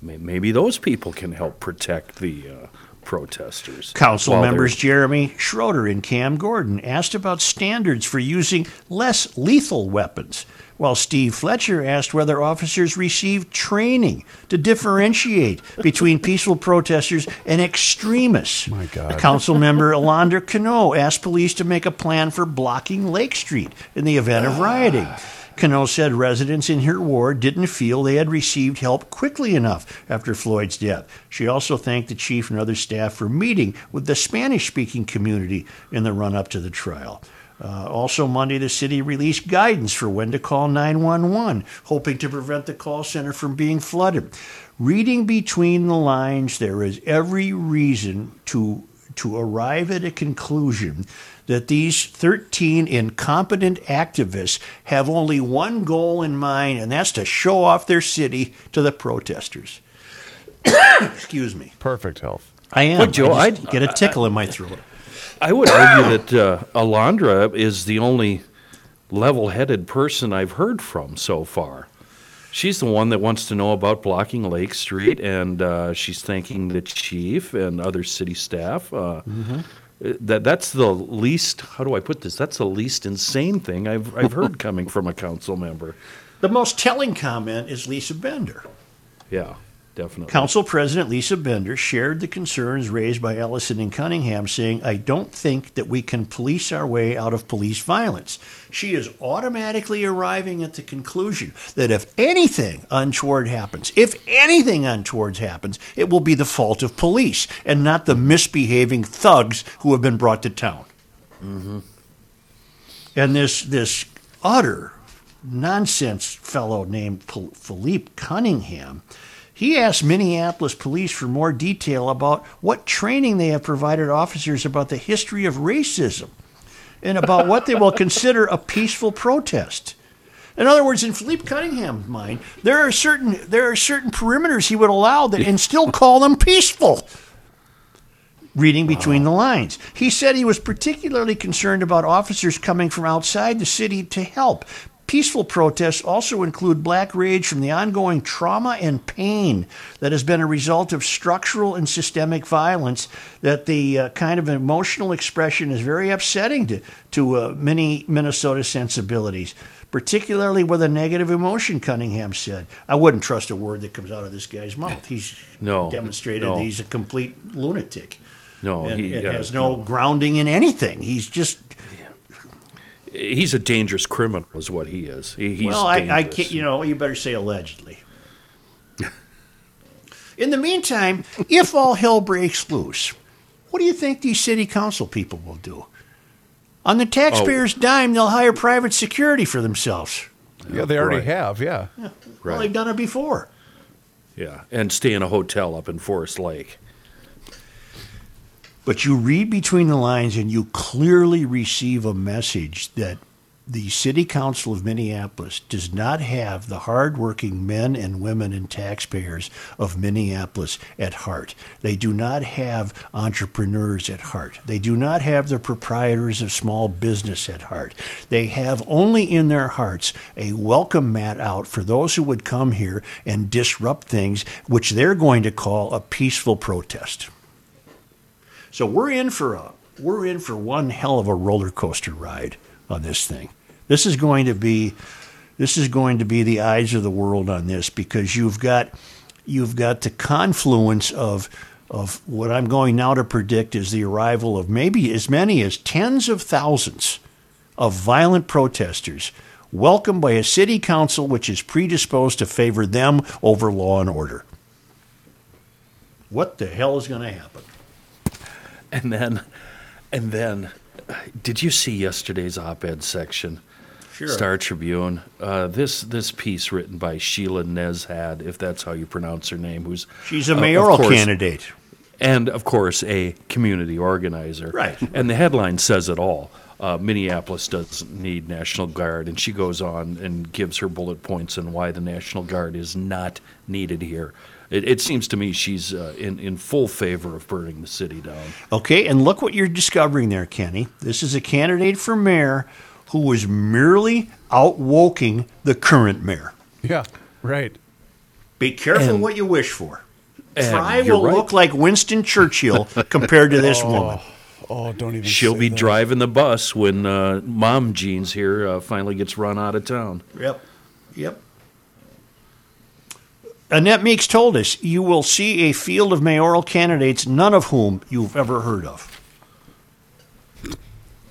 may- maybe those people can help protect the uh, protesters. Council members Jeremy Schroeder and Cam Gordon asked about standards for using less lethal weapons, while Steve Fletcher asked whether officers received training to differentiate between peaceful protesters and extremists. My God. Council member Alondra Cano asked police to make a plan for blocking Lake Street in the event of rioting. Cano said residents in her ward didn't feel they had received help quickly enough after Floyd's death. She also thanked the chief and other staff for meeting with the Spanish speaking community in the run up to the trial. Uh, also, Monday, the city released guidance for when to call 911, hoping to prevent the call center from being flooded. Reading between the lines, there is every reason to, to arrive at a conclusion that these 13 incompetent activists have only one goal in mind, and that's to show off their city to the protesters. Excuse me. Perfect health. I am. But, Joe, I just I'd- get a tickle in my throat. I would argue that uh, Alondra is the only level-headed person I've heard from so far. She's the one that wants to know about blocking Lake Street, and uh, she's thanking the chief and other city staff. Uh, That that's the least. How do I put this? That's the least insane thing I've I've heard coming from a council member. The most telling comment is Lisa Bender. Yeah, definitely. Council President Lisa Bender shared the concerns raised by Ellison and Cunningham, saying, I don't think that we can police our way out of police violence. She is automatically arriving at the conclusion that if anything untoward happens, if anything untoward happens, it will be the fault of police and not the misbehaving thugs who have been brought to town. Mm-hmm. And this, this utter nonsense fellow named Phillipe Cunningham, he asked Minneapolis police for more detail about what training they have provided officers about the history of racism and about what they will consider a peaceful protest. In other words, in Phillipe Cunningham's mind, there are certain there are certain perimeters he would allow that and still call them peaceful reading between the lines. He said he was particularly concerned about officers coming from outside the city to help. Peaceful protests also include black rage from the ongoing trauma and pain that has been a result of structural and systemic violence. That the uh, kind of emotional expression is very upsetting to, to uh, many Minnesota sensibilities, particularly with a negative emotion, Cunningham said. I wouldn't trust a word that comes out of this guy's mouth. He's No, demonstrated no. he's a complete lunatic no, and, he and uh, has no grounding in anything. He's just He's a dangerous criminal, is what he is. He, he's well, I, I can't. You know, you better say allegedly. In the meantime, if all hell breaks loose, what do you think these city council people will do? On the taxpayers' oh. dime, they'll hire private security for themselves. Yeah, they already Right. have. Yeah. Well, Right. they've done it before. Yeah, and stay in a hotel up in Forest Lake. But you read between the lines and you clearly receive a message that the City Council of Minneapolis does not have the hardworking men and women and taxpayers of Minneapolis at heart. They do not have entrepreneurs at heart. They do not have the proprietors of small business at heart. They have only in their hearts a welcome mat out for those who would come here and disrupt things, which they're going to call a peaceful protest. So we're in for a we're in for one hell of a roller coaster ride on this thing. This is going to be this is going to be the eyes of the world on this because you've got you've got the confluence of of what I'm going now to predict is the arrival of maybe as many as tens of thousands of violent protesters welcomed by a city council which is predisposed to favor them over law and order. What the hell is going to happen? And then, and then, did you see yesterday's op-ed section? Sure. Star Tribune. Uh, this this piece written by Sheila Nezhad, if that's how you pronounce her name, who's She's a uh, mayoral course- candidate. and of course a community organizer. Right. And the headline says it all. Uh, Minneapolis doesn't need National Guard, and she goes on and gives her bullet points on why the National Guard is not needed here. It, it seems to me she's uh, in in full favor of burning the city down. Okay, and look what you're discovering there, Kenny. This is a candidate for mayor who was merely outwoking the current mayor. Yeah. Right. Be careful And- what you wish for. and Frey will right. look like Winston Churchill compared to this woman. Oh, don't even. She'll say be that. driving the bus when uh, Mom Jeans here uh, finally gets run out of town. Yep, yep. Annette Meeks told us you will see a field of mayoral candidates, none of whom you've ever heard of.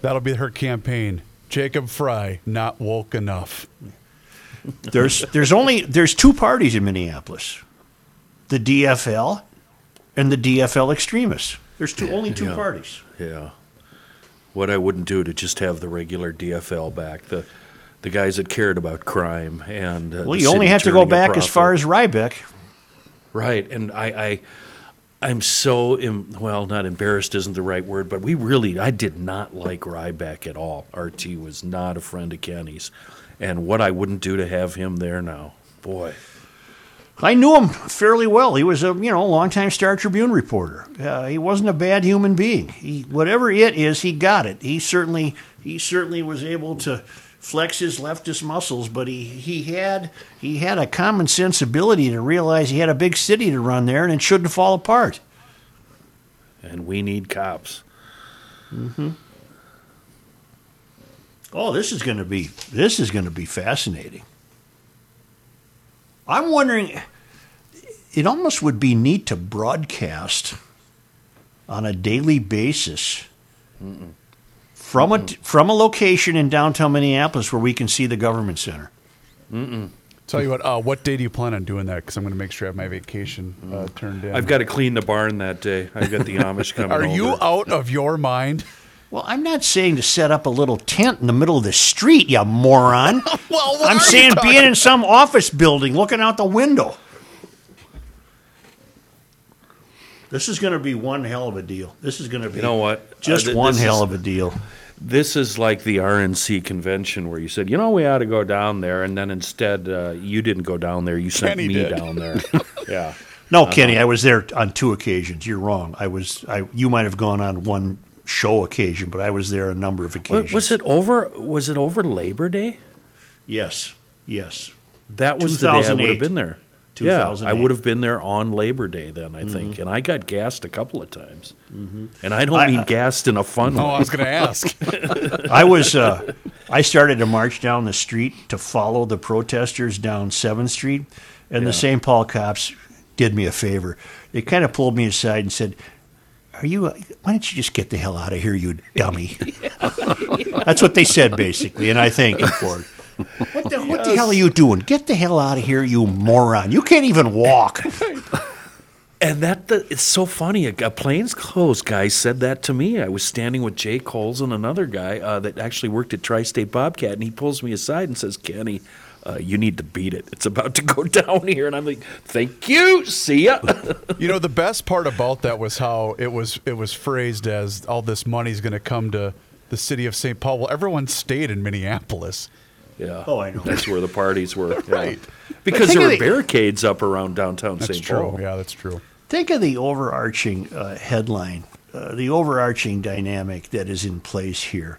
That'll be her campaign. Jacob Frey, not woke enough. there's there's only there's two parties in Minneapolis, the DFL and the DFL extremists. There's two only two Yeah. parties. Yeah. What I wouldn't do to just have the regular DFL back, the the guys that cared about crime and uh, Well, you only have to go back as far as Rybak. right. And I, I I'm so well, not embarrassed isn't the right word, but we really I did not like Rybak at all. RT was not a friend of Kenny's, and what I wouldn't do to have him there now, boy. I knew him fairly well. He was a you know longtime Star Tribune reporter. Uh, he wasn't a bad human being. He whatever it is, he got it. He certainly he certainly was able to flex his leftist muscles, but he, he had he had a common sense ability to realize he had a big city to run there and it shouldn't fall apart. And we need cops. Mm-hmm. Oh, this is going to be this is going to be fascinating. I'm wondering it almost would be neat to broadcast on a daily basis from a from a location in downtown Minneapolis where we can see the government center. Tell you what, uh, what day do you plan on doing that? Because I'm going to make sure I have my vacation uh, turned in. I've got to clean the barn that day. I've got the Amish coming Are you over. out of your mind? Well, I'm not saying to set up a little tent in the middle of the street, you moron. Well, what I'm are saying talking- being in some office building looking out the window. This is going to be one hell of a deal. This is going to be You know what? just Uh, th- one this hell is- of a deal. This is like the RNC convention where you said, you know, we ought to go down there, and then instead uh, you didn't go down there. You sent Kenny me did. down there. yeah. No, Kenny, I was there on two occasions. You're wrong. I was. I you might have gone on one show occasion, but I was there a number of occasions. Was it over? Was it over Labor Day? Yes, yes. That was the day I would have been there. Yeah, I would have been there on Labor Day then, I think. And I got gassed a couple of times. And I don't I- mean gassed in a fun Oh, way. I was going to ask. I was. Uh, I started to march down the street to follow the protesters down Seventh Street, and the St. Paul cops did me a favor. They kind of pulled me aside and said, "Are you? uh, Why don't you just get the hell out of here, you dummy?" That's what they said basically, and I thank them for it. What the, what the hell are you doing? Get the hell out of here, you moron! You can't even walk. And that the, it's so funny. A, a plainclothes guy said that to me. I was standing with Jay Coles and another guy uh, that actually worked at Tri-State Bobcat, and he pulls me aside and says, "Kenny, uh, you need to beat it. It's about to go down here." And I'm like, "Thank you. See ya." You know, the best part about that was how it was it was phrased as all this money's going to come to the city of St. Paul. Well, everyone stayed in Minneapolis. Yeah. Oh, I know. That's where the parties were. yeah. Right. Because there were the- barricades up around downtown That's St. true. Paul. Yeah, that's true. Think of the overarching uh, headline, uh, the overarching dynamic that is in place here.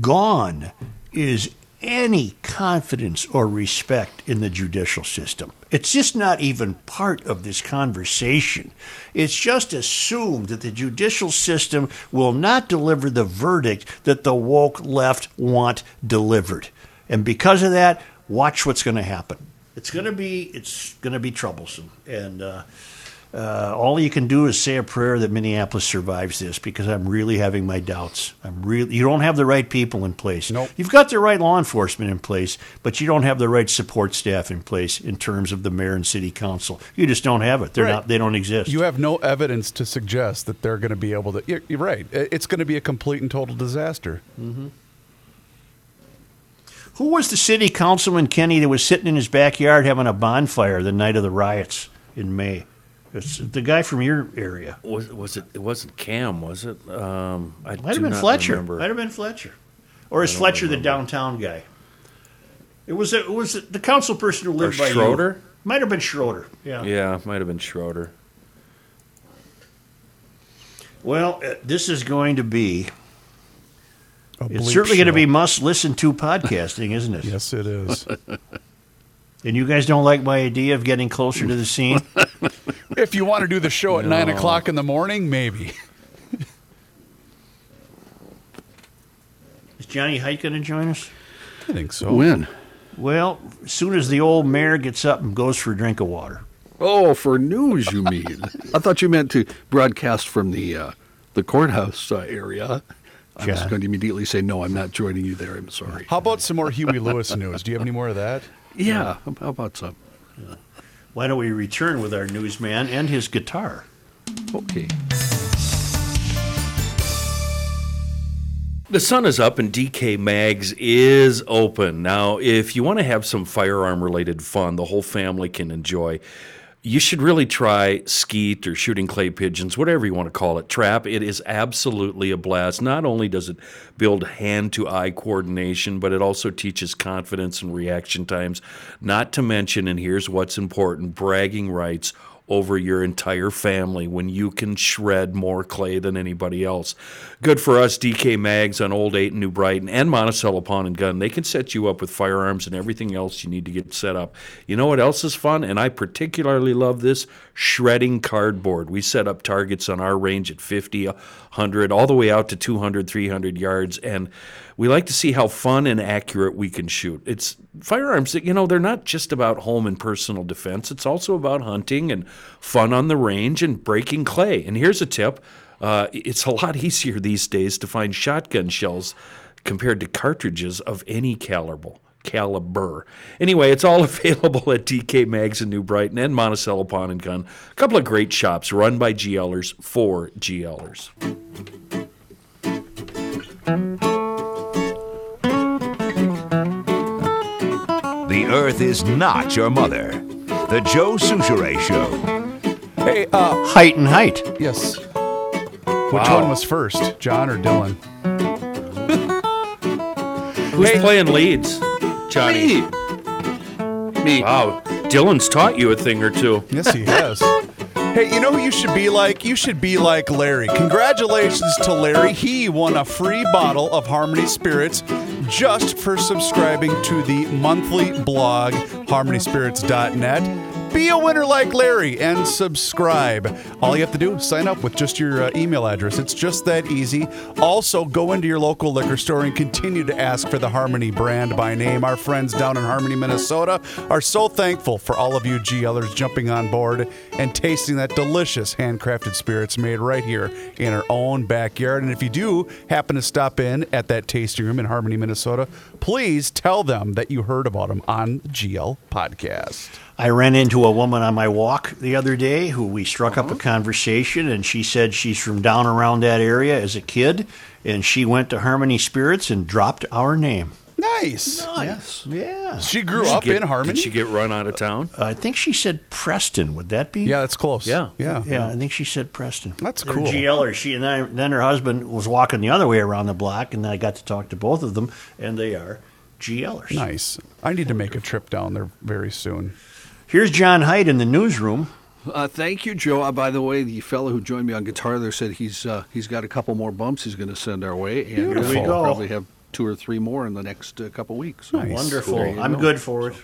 Gone is any confidence or respect in the judicial system. It's just not even part of this conversation. It's just assumed that the judicial system will not deliver the verdict that the woke left want delivered. And because of that, watch what's going to happen. It's going to be it's going to be troublesome. And uh, uh, all you can do is say a prayer that Minneapolis survives this because I'm really having my doubts. I'm really you don't have the right people in place. Nope. You've got the right law enforcement in place, but you don't have the right support staff in place in terms of the mayor and city council. You just don't have it. They're Right. not. They don't exist. You have no evidence to suggest that they're going to be able to. You're, you're right. It's going to be a complete and total disaster. Who was the city councilman Kenny that was sitting in his backyard having a bonfire the night of the riots in May? It's the guy from your area. Was, was it? It wasn't Cam, was it? Um, I Might have been Fletcher. remember. Might have been Fletcher, or is Fletcher the downtown guy? It was it was the council person who lived by Schroeder? you. Might have been Schroeder. Yeah. Yeah, might have been Schroeder. Well, uh, this is going to be. A It's certainly going to be must listen to podcasting, isn't it? Yes, it is. And you guys don't like my idea of getting closer to the scene? if you want to do the show at nine o'clock in the morning, maybe. is Johnny Height going to join us? I think so. When? Well, as soon as the old mayor gets up and goes for a drink of water. Oh, for news, you mean? I thought you meant to broadcast from the uh, the courthouse uh, area. I was just going to immediately say, no, I'm not joining you there. I'm sorry. How about some more Huey Lewis news? Do you have any more of that? Yeah, how about some? Why don't we return with our newsman and his guitar? Okay. The sun is up and DK Mags is open. Now, if you want to have some firearm related fun the whole family can enjoy, you should really try skeet or shooting clay pigeons, whatever you want to call it, trap. It is absolutely a blast. Not only does it build hand to eye coordination, but it also teaches confidence and reaction times. Not to mention, and here's what's important bragging rights over your entire family when you can shred more clay than anybody else. Good for us, DK Mags on Old 8 in New Brighton and Monticello Pawn and Gun. They can set you up with firearms and everything else you need to get set up. You know what else is fun? And I particularly love this shredding cardboard. We set up targets on our range at 50, 100, all the way out to 200, 300 yards. And we like to see how fun and accurate we can shoot. It's firearms that, you know, they're not just about home and personal defense, it's also about hunting and fun on the range and breaking clay. And here's a tip uh, it's a lot easier these days to find shotgun shells compared to cartridges of any caliber. Caliber. Anyway, it's all available at DK Mags in New Brighton and Monticello Pawn and Gun. A couple of great shops run by GLers for GLers. The Earth is not your mother. The Joe Soucheray Show. Hey, uh, Height and height. yes. Which one was first, John or Dylan? Who's playing leads? Johnny. Me. Wow. Dylan's taught you a thing or two. Yes, he has. Hey, you know who you should be like? You should be like Larry. Congratulations to Larry. He won a free bottle of Harmony Spirits just for subscribing to the monthly blog, harmonyspirits.net. Be a winner like Larry and subscribe. All you have to do is sign up with just your uh, email address. It's just that easy. Also, go into your local liquor store and continue to ask for the Harmony brand by name. Our friends down in Harmony, Minnesota are so thankful for all of you GLers jumping on board and tasting that delicious handcrafted spirits made right here in our own backyard. And if you do happen to stop in at that tasting room in Harmony, Minnesota, please tell them that you heard about them on the GL podcast. I ran into a woman on my walk the other day who we struck up a uh-huh. conversation, and she said she's from down around that area as a kid, and she went to Harmony Spirits and dropped our name. Nice. Yes. Yeah. She grew Did she up get- in Harmony. Did she get run out of town? I think she said Preston. Would that be? yeah, that's close. Yeah. Yeah. Yeah, I think she said Preston. That's They're cool. GL or she and I, then her husband was walking the other way around the block, and I got to talk to both of them, and they are GLers. Nice. I need to make a trip down there very soon. Here's John Hyde in the newsroom. Uh, thank you, Joe. Uh, by the way, the fellow who joined me on guitar there said he's uh, he's got a couple more bumps he's going to send our way, and Here we we'll go. probably have two or three more in the next uh, couple weeks. So, Wonderful. there I'm go. good for it.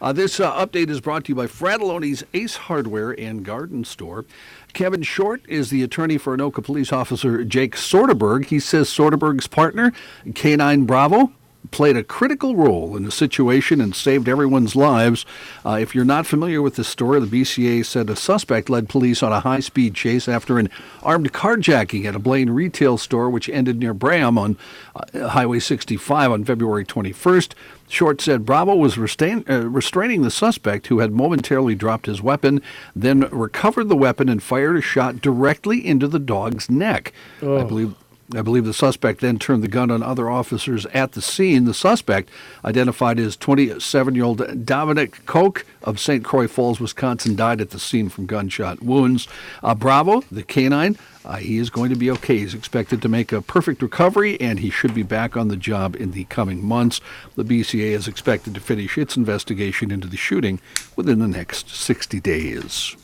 Uh, this uh, update is brought to you by Fratallone's Ace Hardware and Garden Store. Kevin Short is the attorney for Anoka police officer Jake Soderberg. He says Soderberg's partner, K9 Bravo, played a critical role in the situation and saved everyone's lives. Uh, if you're not familiar with the story, the BCA said a suspect led police on a high speed chase after an armed carjacking at a Blaine retail store, which ended near Bram on uh, Highway 65 on February 21st. Short said Bravo was restrain, uh, restraining the suspect who had momentarily dropped his weapon, then recovered the weapon and fired a shot directly into the dog's neck. I believe. I believe the suspect then turned the gun on other officers at the scene. The suspect, identified as 27 year old Dominic Koch of St. Croix Falls, Wisconsin, died at the scene from gunshot wounds. Uh, Bravo, the canine, uh, he is going to be okay. He's expected to make a perfect recovery, and he should be back on the job in the coming months. The BCA is expected to finish its investigation into the shooting within the next 60 days.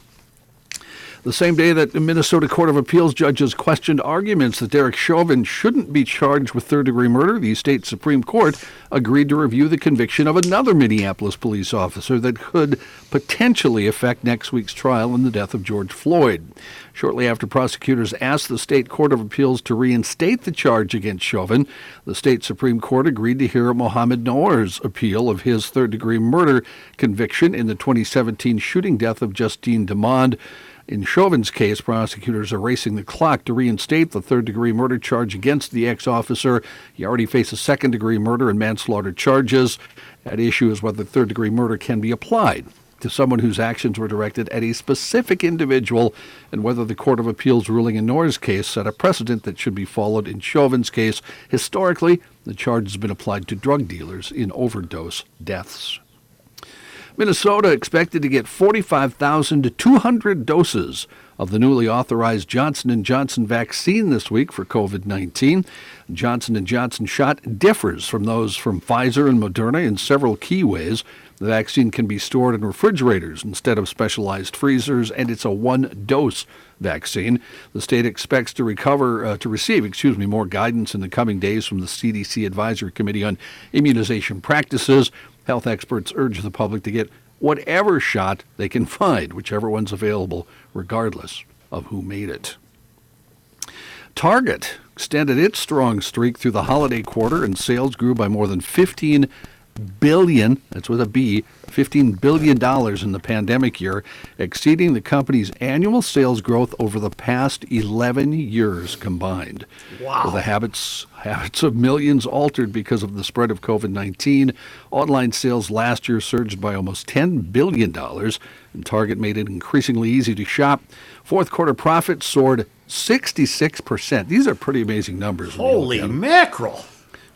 The same day that the Minnesota Court of Appeals judges questioned arguments that Derek Chauvin shouldn't be charged with third degree murder, the state Supreme Court agreed to review the conviction of another Minneapolis police officer that could potentially affect next week's trial in the death of George Floyd. Shortly after prosecutors asked the state Court of Appeals to reinstate the charge against Chauvin, the state Supreme Court agreed to hear Mohammed Noor's appeal of his third degree murder conviction in the 2017 shooting death of Justine Damond. In Chauvin's case, prosecutors are racing the clock to reinstate the third degree murder charge against the ex officer. He already faces second degree murder and manslaughter charges. At issue is whether third degree murder can be applied to someone whose actions were directed at a specific individual and whether the Court of Appeals ruling in Noor's case set a precedent that should be followed in Chauvin's case. Historically, the charge has been applied to drug dealers in overdose deaths. Minnesota expected to get 45,000 to 200 doses of the newly authorized Johnson & Johnson vaccine this week for COVID-19. Johnson & Johnson shot differs from those from Pfizer and Moderna in several key ways. The vaccine can be stored in refrigerators instead of specialized freezers, and it's a one-dose vaccine. The state expects to recover uh, to receive, excuse me, more guidance in the coming days from the CDC Advisory Committee on Immunization Practices. Health experts urge the public to get whatever shot they can find, whichever one's available, regardless of who made it. Target extended its strong streak through the holiday quarter and sales grew by more than 15 billion, that's with a B, 15 billion dollars in the pandemic year, exceeding the company's annual sales growth over the past 11 years combined. Wow. With the habits habits of millions altered because of the spread of COVID-19, online sales last year surged by almost 10 billion dollars, and Target made it increasingly easy to shop. Fourth quarter profits soared 66%. These are pretty amazing numbers. when you look Holy mackerel!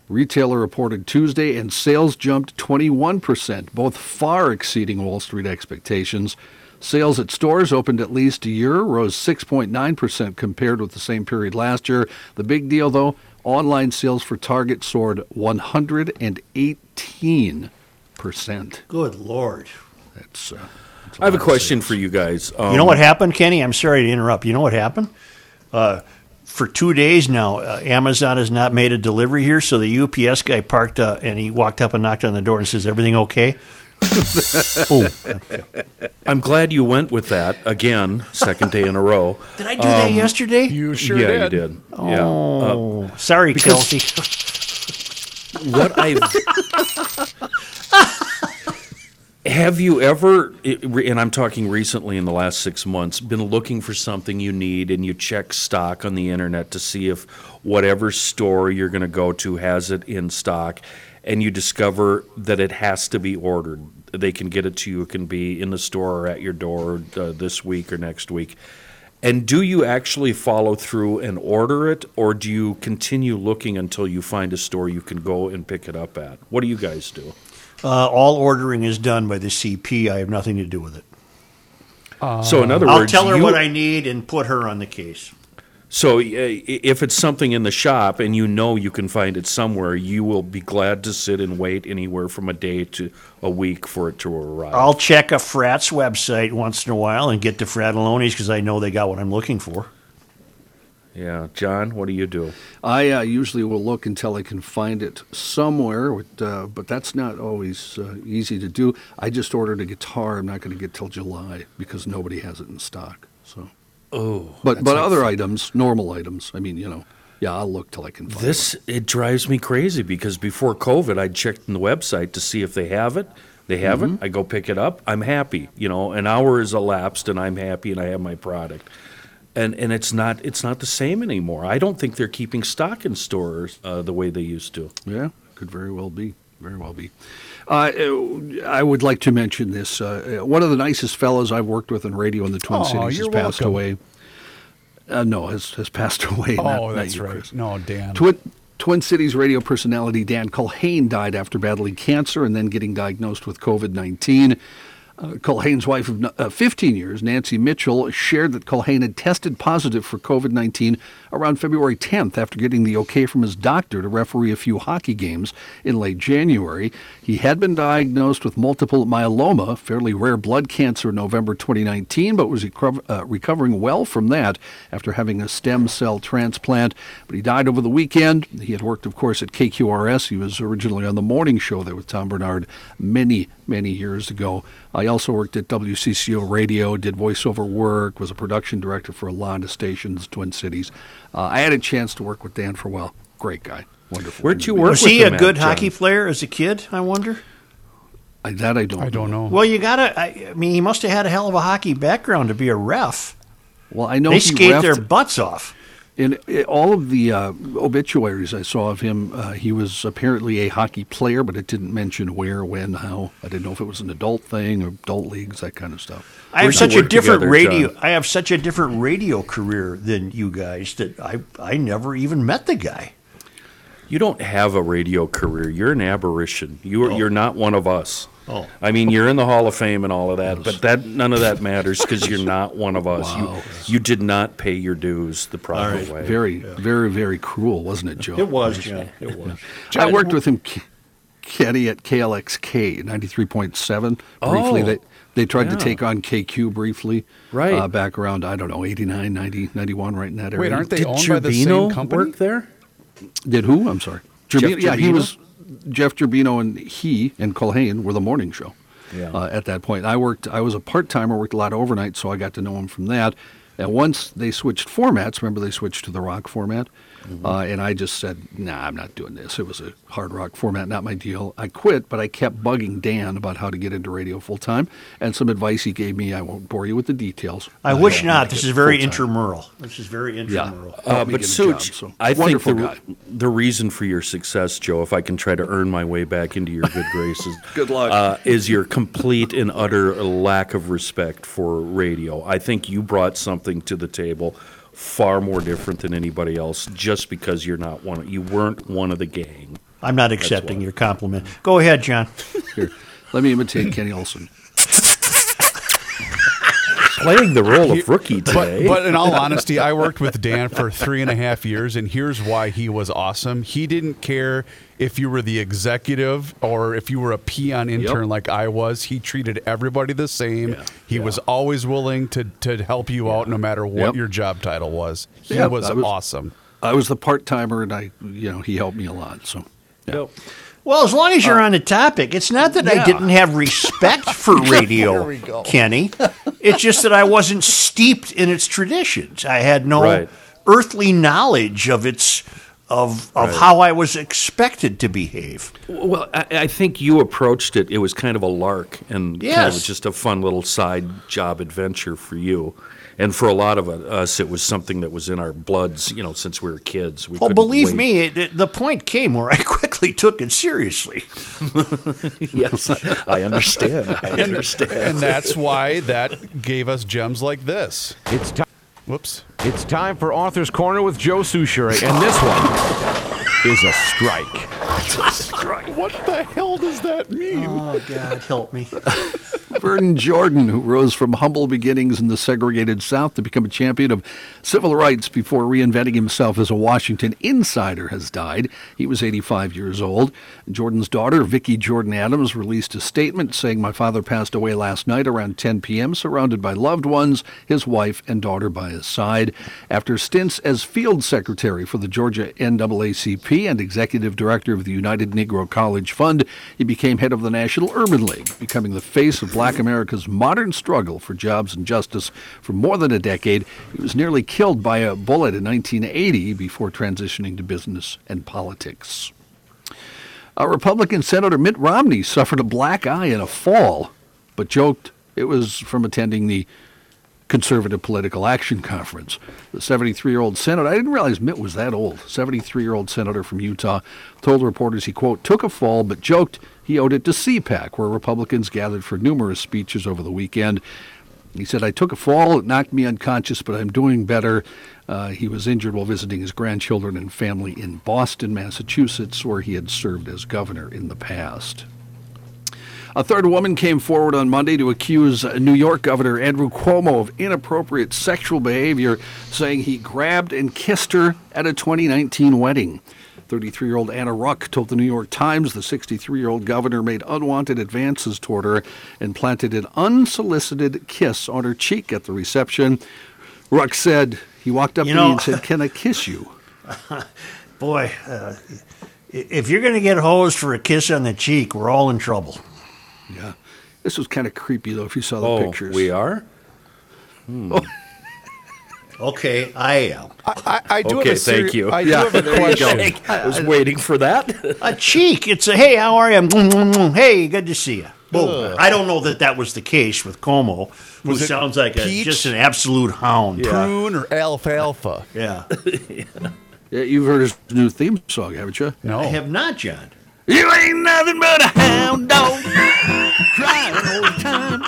Retailer reported Tuesday, and sales jumped 21%, both far exceeding Wall Street expectations. Sales at stores opened at least a year rose 6.9% compared with the same period last year. The big deal, though, online sales for Target soared 118%. Good lord. That's, uh, that's I have a question sales. for you guys. Um, You know what happened, Kenny? I'm sorry to interrupt. You know what happened? Uh, for two days now, uh, Amazon has not made a delivery here, so the UPS guy parked uh, and he walked up and knocked on the door and says, "Everything okay?" Oh, I'm glad you went with that again, second day in a row. did I do that yesterday? You sure yeah, did. you did. Yeah. Uh, Oh, sorry, Kelsey. what I've have you ever, and I'm talking recently in the last six months, been looking for something you need and you check stock on the internet to see if whatever store you're going to go to has it in stock, and you discover that it has to be ordered. They can get it to you. It can be in the store or at your door uh, this week or next week. And do you actually follow through and order it, or do you continue looking until you find a store you can go and pick it up at? What do you guys do? Uh, all ordering is done by the CP. I have nothing to do with it. so, in other I'll words, tell her you- what I need and put her on the case. So, uh, if it's something in the shop and you know you can find it somewhere, you will be glad to sit and wait anywhere from a day to a week for it to arrive. I'll check a frat's website once in a while and get to Fratallone's because I know they got what I'm looking for. yeah, John, what do you do? I uh, usually will look until I can find it somewhere, with, uh, but that's not always uh, easy to do. I just ordered a guitar. I'm not going to get till July because nobody has it in stock. Oh, but but other items, normal items. I mean, you know, yeah, I'll look till I can find This it drives me crazy because before COVID, I checked in the website to see if they have it. They have Mm-hmm. it. I go pick it up. I'm happy. You know, an hour has elapsed, and I'm happy, and I have my product. And and it's not it's not the same anymore. I don't think they're keeping stock in stores uh, the way they used to. Yeah, could very well be. Very well be. Uh, I would like to mention this. Uh, one of the nicest fellows I've worked with in radio in the Twin Aw, Cities has passed welcome. away. Uh, no, has has passed away. Oh, not that's you, right. Chris. No, Dan. Twin, Twin Cities radio personality Dan Culhane died after battling cancer and then getting diagnosed with COVID 19. Uh, Culhane's wife of uh, 15 years, Nancy Mitchell, shared that Culhane had tested positive for COVID 19 around February 10th after getting the okay from his doctor to referee a few hockey games in late January. He had been diagnosed with multiple myeloma, fairly rare blood cancer, in November 2019, but was uh, recovering well from that after having a stem cell transplant. But he died over the weekend. He had worked, of course, at KQRS. He was originally on the morning show there with Tom Barnard many, many years ago. I also worked at WCCO Radio, did voiceover work, was a production director for a lot of stations, Twin Cities. Uh, I had a chance to work with Dan for a while. Great guy. Wonderful. Where'd you human work Was with he a him at, good John? hockey player as a kid? I wonder. I, that I don't I don't know. Well, you gotta. I, I mean, he must have had a hell of a hockey background to be a ref. Well, I know They he skate refed- their butts off. In all of the uh, obituaries I saw of him, uh, he was apparently a hockey player, but it didn't mention where, when, how. I didn't know if it was an adult thing or adult leagues, that kind of stuff. I have such a different together, radio. John? I have such a different radio career than you guys that I I never even met the guy. You don't have a radio career. You're an aberration. You are, you're not one of us. Oh. I mean, you're in the Hall of Fame and all of that, but that none of that matters because you're not one of us. Wow. You you did not pay your dues the proper right. way. Very, very, very cruel, wasn't it, Joe? It was, John. It was. I worked with him, K- Kenny, at KLXK 93.7. Briefly, Oh, they, they tried to take on KQ briefly. Right. Uh, back around, I don't know, 89, 90, 91, right in that area. Wait, aren't they Did owned by the same company? work there? Did who? I'm sorry. Gerbino- yeah, he Gerbino? was. Jeff Gerbino and he and Culhane were the morning show. Yeah. Uh, at that point, I worked. I was a part timer, worked a lot of overnight, so I got to know him from that. And once they switched formats, remember they switched to the rock format, Mm-hmm. uh, and I just said, "Nah, I'm not doing this." It was a hard rock format, not my deal. I quit, but I kept bugging Dan about how to get into radio full time, and some advice he gave me. I won't bore you with the details. I Uh, wish helped not. This is very full-time. intramural. This is very Yeah. intramural. Uh, but get job, so. I think the, guy. the reason for your success, Joe, if I can try to earn my way back into your good graces, Good luck. uh, is your complete and utter lack of respect for radio. I think you brought something to the table far more different than anybody else, just because you're not one. You weren't one of the gang. I'm not accepting your compliment. Go ahead, John. Here, let me imitate Kenny Olson. Playing the role of rookie But, today. but in all honesty, I worked with Dan for three and a half years, and here's why he was awesome. He didn't care if you were the executive or if you were a peon intern Yep. like I was. He treated everybody the same. Yeah. He was always willing to, to help you out no matter what Yep. your job title was. He Yeah, was, was- awesome. I was the part timer, and I, you know, he helped me a lot. So, yeah. Yep. Well, as long as you're uh, on the topic, it's not that I didn't have respect for radio, Kenny. It's just that I wasn't steeped in its traditions. I had no Right. earthly knowledge of its of of Right. how I was expected to behave. Well, I, I think you approached it. It was kind of a lark and kind Yes. of just a fun little side job adventure for you. And for a lot of us, it was something that was in our bloods, you know, since we were kids. We Well, believe wait. me, it, it- the point came where I quickly took it seriously. yes, I understand. I understand. And that's why that gave us gems like this. It's time. Whoops. It's time for Author's Corner with Joe Soucheray, and this one is a strike. What the hell does that mean? Oh God, help me! Vernon Jordan, who rose from humble beginnings in the segregated South to become a champion of civil rights before reinventing himself as a Washington insider, has died. He was 85 years old. Jordan's daughter, Vicki Jordan Adams, released a statement saying, My father passed away last night around 10 p.m., surrounded by loved ones, his wife and daughter by his side. After stints as field secretary for the Georgia NAACP and executive director of the United Negro College Fund, he became head of the National Urban League, becoming the face of black America's modern struggle for jobs and justice for more than a decade. He was nearly killed by a bullet in 1980 before transitioning to business and politics. A Republican Senator Mitt Romney suffered a black eye in a fall, but joked it was from attending the Conservative Political Action Conference. The 73 year old senator, I didn't realize Mitt was that old, 73 year old senator from Utah, told reporters he, quote, took a fall but joked he owed it to CPAC, where Republicans gathered for numerous speeches over the weekend. He said, I took a fall, it knocked me unconscious, but I'm doing better. Uh, he was injured while visiting his grandchildren and family in Boston, Massachusetts, where he had served as governor in the past. A third woman came forward on Monday to accuse New York Governor Andrew Cuomo of inappropriate sexual behavior, saying he grabbed and kissed her at a 2019 wedding. 33 year old Anna Ruck told the New York Times the 63 year old governor made unwanted advances toward her and planted an unsolicited kiss on her cheek at the reception. Ruck said, He walked up You to know- me and said, Can I kiss you? Boy, uh, if you're going to get hosed for a kiss on the cheek, we're all in trouble. Yeah. This was kind of creepy, though, if you saw the oh, pictures. we are? Hmm. Okay, I am. I, I do Okay, have a seri- thank you. I do Yeah, have a there question. I was waiting for that. A cheek. It's a hey, how are you? Hey, good to see you. Boom. I don't know that that was the case with Cuomo, who Was it sounds like a, just an absolute hound. Prune or alfalfa? Yeah. Yeah, you've heard his new theme song, haven't you? No. I have not, John. You ain't nothing but a hound dog, crying all the time.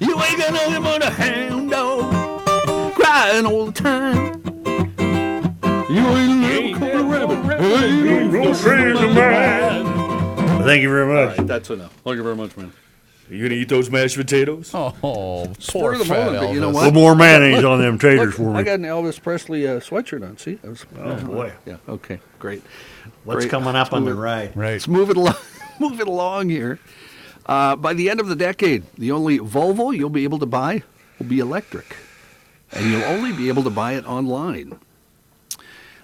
You ain't got nothing but a hound dog, crying all the time. You ain't a little rabbit. Hey, ain't no crazy man. Thank you very much. That's enough. Thank you very much, man. You gonna eat those mashed potatoes? Oh, poor of the fat moment, but you know Elvis. A little more mayonnaise on them taters Look, for me. I got an Elvis Presley uh, sweatshirt on. See, I was, Oh, boy. Yeah. Okay. Great. What's Great. coming up on the Let's move it- ride? Right. Let's move it along. move it along here. Uh, by the end of the decade, the only Volvo you'll be able to buy will be electric, and you'll only be able to buy it online.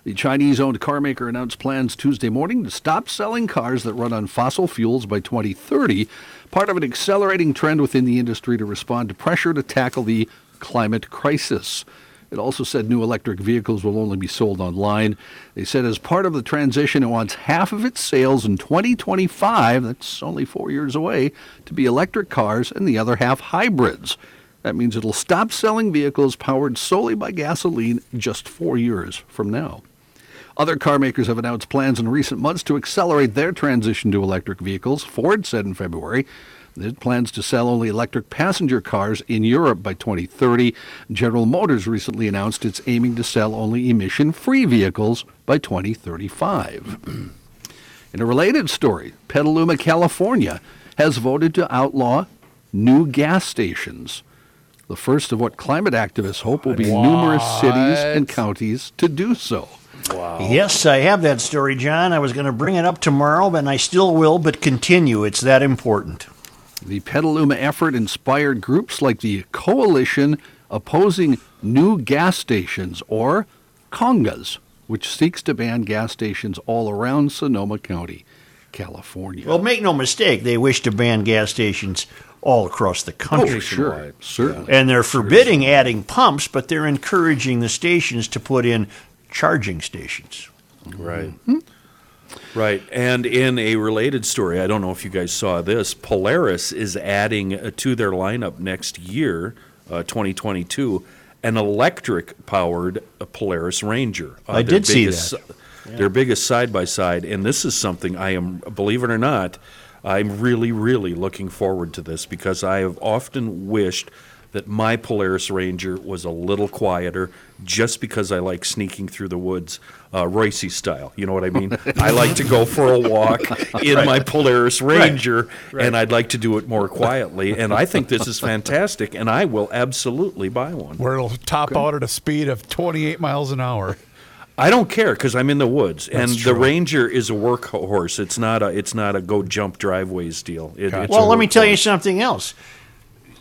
The Chinese-owned car maker announced plans Tuesday morning to stop selling cars that run on fossil fuels by 2030, part of an accelerating trend within the industry to respond to pressure to tackle the climate crisis. It also said new electric vehicles will only be sold online. They said as part of the transition, it wants half of its sales in 2025, that's only four years away, to be electric cars and the other half hybrids. That means it'll stop selling vehicles powered solely by gasoline just four years from now. Other car makers have announced plans in recent months to accelerate their transition to electric vehicles. Ford said in February it plans to sell only electric passenger cars in Europe by 2030. General Motors recently announced it's aiming to sell only emission free vehicles by 2035. In a related story, Petaluma, California has voted to outlaw new gas stations. The first of what climate activists hope will be numerous cities and counties to do so. Yes, I have that story, John. I was going to bring it up tomorrow, and I still will, but continue. It's that important. The Petaluma effort inspired groups like the Coalition Opposing New Gas Stations, or CONGAS, which seeks to ban gas stations all around Sonoma County, California. Well, make no mistake, they wish to ban gas stations all across the oh, country. oh, sure, certainly. And they're forbidding adding pumps, but they're encouraging the stations to put in charging stations. Right. Hmm. Right. And in a related story, I don't know if you guys saw this, Polaris is adding uh, to their lineup next year, uh, 2022, an electric powered uh, Polaris Ranger. Uh, I did see that. Their biggest side by side. And this is something I am, believe it or not, I'm really, really looking forward to this because I have often wished that my Polaris Ranger was a little quieter just because I like sneaking through the woods, uh, Royce style. You know what I mean? I like to go for a walk in my Polaris Ranger, and I'd like to do it more quietly. And I think this is fantastic, and I will absolutely buy one. Where it'll top out at a speed of 28 miles an hour. I don't care because I'm in the woods, and That's the. Ranger is a workhorse. It's not a it's not a go jump driveways deal. It, Gotcha. it's Well, let me tell you something else.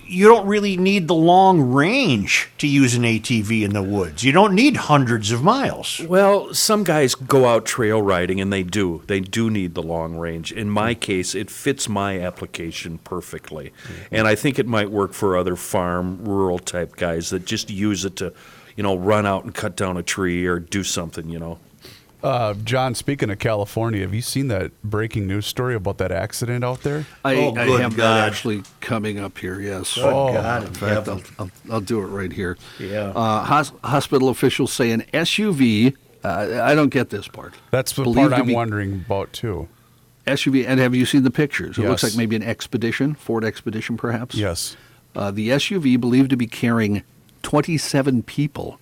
You don't really need the long range to use an ATV in the woods. You don't need hundreds of miles. Well, some guys go out trail riding, and they do. They do need the long range. In my case, it fits my application perfectly, mm-hmm. and I think it might work for other farm, rural type guys that just use it to, you know, run out and cut down a tree or do something. You know. Uh, John, speaking of California, have you seen that breaking news story about that accident out there? I, Oh, I have God. that actually coming up here, yes. Good Oh, God in In fact. I'll, I'll, I'll do it right here. Yeah. Uh, hos- hospital officials say an SUV, uh, I don't get this part. That's the Believed part I'm be- wondering about too. SUV, and have you seen the pictures? It looks like maybe an Expedition, Ford Expedition perhaps. Yes. Uh, the SUV, believed to be carrying 27 people,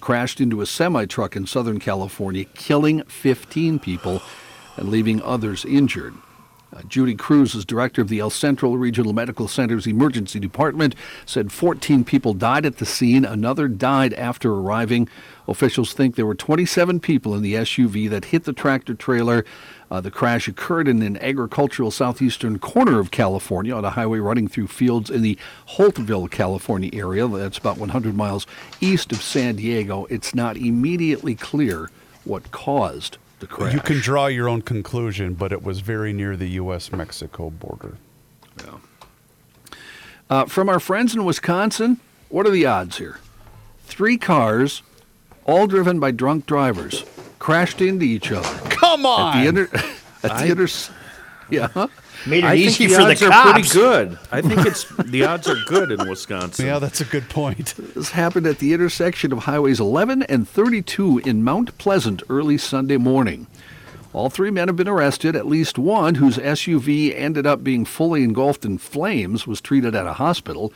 crashed into a semi truck in Southern California, killing 15 people and leaving others injured. Uh, Judy Cruz is director of the El Centro Regional Medical Center's emergency department. Said 14 people died at the scene. Another died after arriving. Officials think there were 27 people in the SUV that hit the tractor trailer. Uh, the crash occurred in an agricultural southeastern corner of California on a highway running through fields in the Holtville, California area. That's about 100 miles east of San Diego. It's not immediately clear what caused the crash. You can draw your own conclusion, but it was very near the U.S. Mexico border. Uh, from our friends in Wisconsin, what are the odds here? Three cars, all driven by drunk drivers, crashed into each other Come on! at the inter- at the I- inter- Yeah. Made it I easy think the for the odds are pretty good. I think it's the odds are good in Wisconsin. Yeah, that's a good point. This happened at the intersection of Highways 11 and 32 in Mount Pleasant early Sunday morning. All three men have been arrested. At least one, whose SUV ended up being fully engulfed in flames, was treated at a hospital.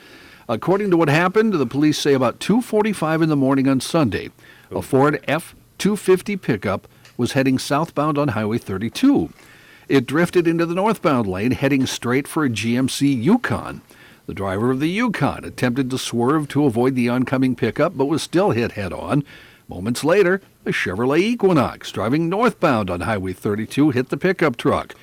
According to what happened, the police say about 2:45 in the morning on Sunday, a Ford F-250 pickup was heading southbound on Highway 32. It drifted into the northbound lane, heading straight for a GMC Yukon. The driver of the Yukon attempted to swerve to avoid the oncoming pickup, but was still hit head on. Moments later, a Chevrolet Equinox driving northbound on Highway 32 hit the pickup truck.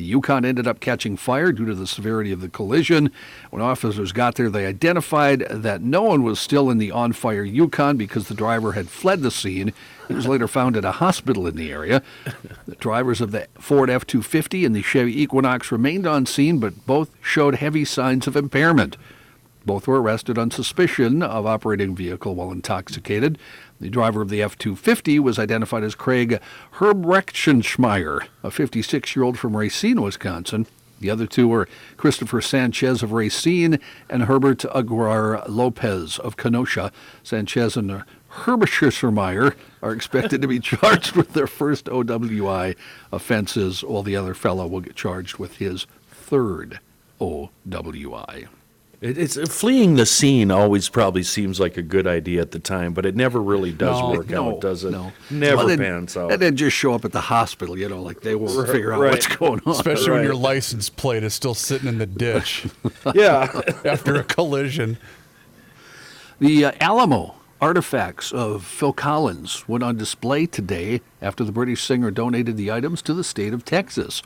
The Yukon ended up catching fire due to the severity of the collision. When officers got there, they identified that no one was still in the on fire Yukon because the driver had fled the scene. He was later found at a hospital in the area. The drivers of the Ford F 250 and the Chevy Equinox remained on scene, but both showed heavy signs of impairment. Both were arrested on suspicion of operating vehicle while intoxicated. The driver of the F 250 was identified as Craig Herbrechtschmeyer, a 56 year old from Racine, Wisconsin. The other two were Christopher Sanchez of Racine and Herbert Aguilar Lopez of Kenosha. Sanchez and Herbrechtschmeyer are expected to be charged with their first OWI offenses, while the other fellow will get charged with his third OWI. It, it's fleeing the scene always probably seems like a good idea at the time, but it never really does No, work no, out, does it? no. Never Well, then- pans out. And then just show up at the hospital, you know, like they won't Right, figure out right. what's going on. Especially when your Right. license plate is still sitting in the ditch yeah. after a collision. The uh, Alamo artifacts of Phil Collins went on display today after the British singer donated the items to the state of Texas.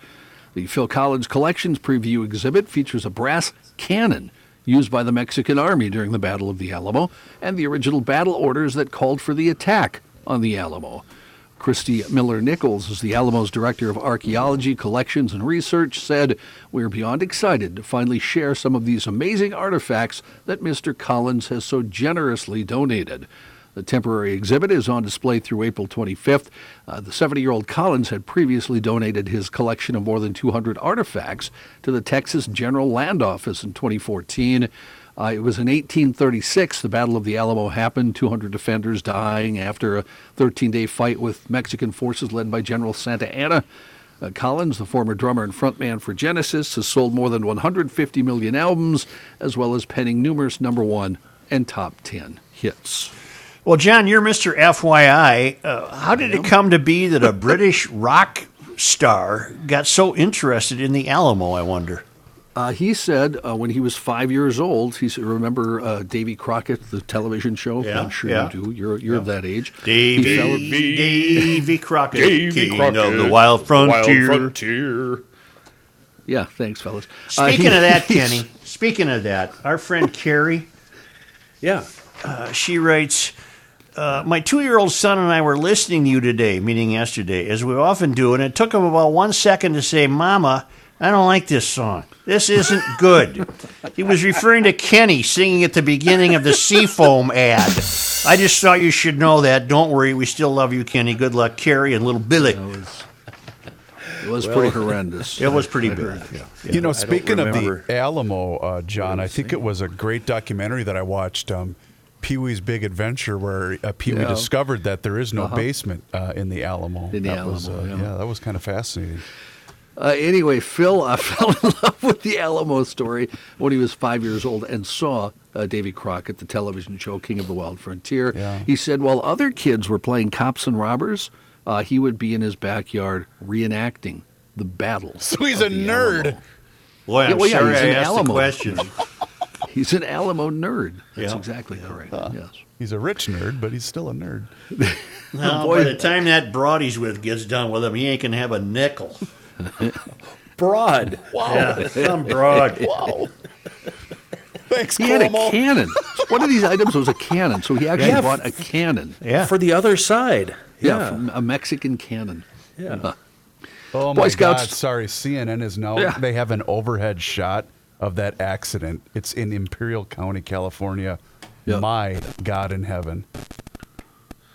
The Phil Collins Collections preview exhibit features a brass cannon used by the Mexican army during the Battle of the Alamo and the original battle orders that called for the attack on the Alamo. Kristi Miller Nichols is the Alamo's Director of Archaeology, Collections, and Research, said, We're beyond excited to finally share some of these amazing artifacts that Mr. Collins has so generously donated. The temporary exhibit is on display through April 25th. Uh, the 70 year old Collins had previously donated his collection of more than 200 artifacts to the Texas General Land Office in 2014. Uh, it was in 1836 the Battle of the Alamo happened, 200 defenders dying after a 13 day fight with Mexican forces led by General Santa Anna. Uh, Collins, the former drummer and frontman for Genesis, has sold more than 150 million albums, as well as penning numerous number one and top 10 hits. Well, John, you're Mr. FYI. Uh, how did it come to be that a British rock star got so interested in the Alamo, I wonder? Uh, he said uh, when he was five years old, he said, remember uh, Davy Crockett, the television show? Yeah, I'm sure yeah. you do. You're, you're of that age. Davy, fell- Davy Crockett, Davy king Crockett, of the wild frontier. frontier. yeah, thanks, fellas. Uh, Speaking he- of that, Kenny, speaking of that, our friend Carrie, Yeah. uh, she writes, uh, My two year old son and I were listening to you today, meaning yesterday, as we often do, and it took him about one second to say, Mama, I don't like this song. This isn't good. he was referring to Kenny singing at the beginning of the Seafoam ad. I just thought you should know that. Don't worry, we still love you, Kenny. Good luck, Carrie and little Billy. It was pretty horrendous. It was pretty bad. Yeah. You know, speaking of the Alamo, uh, John, I think it was a great documentary that I watched, um, Pee Wee's Big Adventure, where uh, Pee Wee Yeah. discovered that there is no basement uh, in the Alamo. In the that was, uh, yeah. that was kind of fascinating. Uh, anyway, Phil uh, fell in love with the Alamo story when he was five years old and saw uh, Davy Crockett, the television show King of the Wild Frontier. Yeah. He said while other kids were playing cops and robbers, uh, he would be in his backyard reenacting the battle. So he's a nerd. Alamo. Boy, I'm Yeah, well, yeah, sorry he's I asked Alamo. the question. He's an Alamo nerd. That's Yeah. exactly correct. Yes. He's a rich nerd, but he's still a nerd. No, boy. by the time that broad he's with gets done with him, he ain't gonna have a nickel. Broad. Yeah, some broad. Wow. Thanks, He had a cannon. One of these items was a cannon, so he actually Yeah. bought a cannon. Yeah. For the other side. Yeah, Yeah. from a Mexican cannon. Yeah. Oh Boy my Scouts- God! Sorry, CNN is now. Yeah. They have an overhead shot of that accident. It's in Imperial County, California. Yeah. My God in heaven!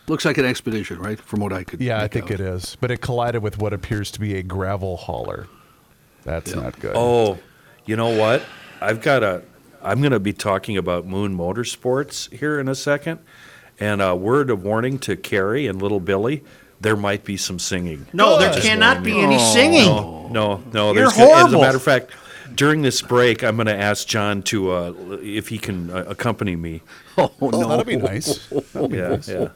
Looks like an expedition, right? From what I could. Yeah, I think out. it is. But it collided with what appears to be a gravel hauler. That's not good. Oh, you know what? I've got a. I'm going to be talking about Moon Motorsports here in a second, and a word of warning to Carrie and little Billy: there might be some singing. No, there cannot be any singing. No, no, no. You're there's gonna- As a matter of fact, during this break, I'm going to ask John to uh, if he can uh, accompany me. Oh, Oh, no. that'd be nice. That'd be Yeah, nice. yeah.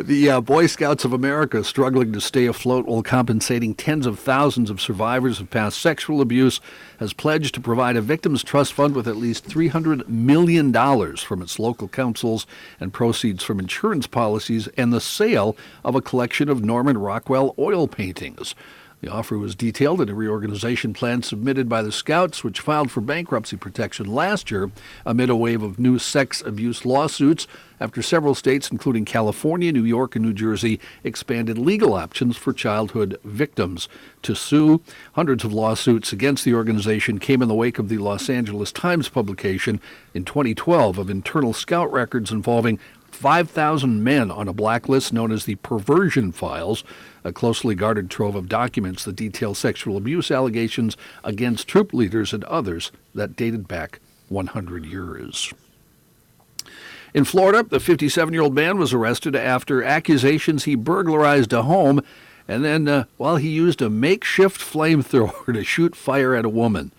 The uh, Boy Scouts of America struggling to stay afloat while compensating tens of thousands of survivors of past sexual abuse has pledged to provide a victims trust fund with at least $300 million from its local councils and proceeds from insurance policies and the sale of a collection of Norman Rockwell oil paintings. The offer was detailed in a reorganization plan submitted by the Scouts, which filed for bankruptcy protection last year amid a wave of new sex abuse lawsuits after several states, including California, New York, and New Jersey, expanded legal options for childhood victims to sue. Hundreds of lawsuits against the organization came in the wake of the Los Angeles Times publication in 2012 of internal Scout records involving 5,000 men on a blacklist known as the Perversion Files, a closely guarded trove of documents that detail sexual abuse allegations against troop leaders and others that dated back 100 years. In Florida, the 57 year old man was arrested after accusations he burglarized a home and then, uh, well, he used a makeshift flamethrower to shoot fire at a woman.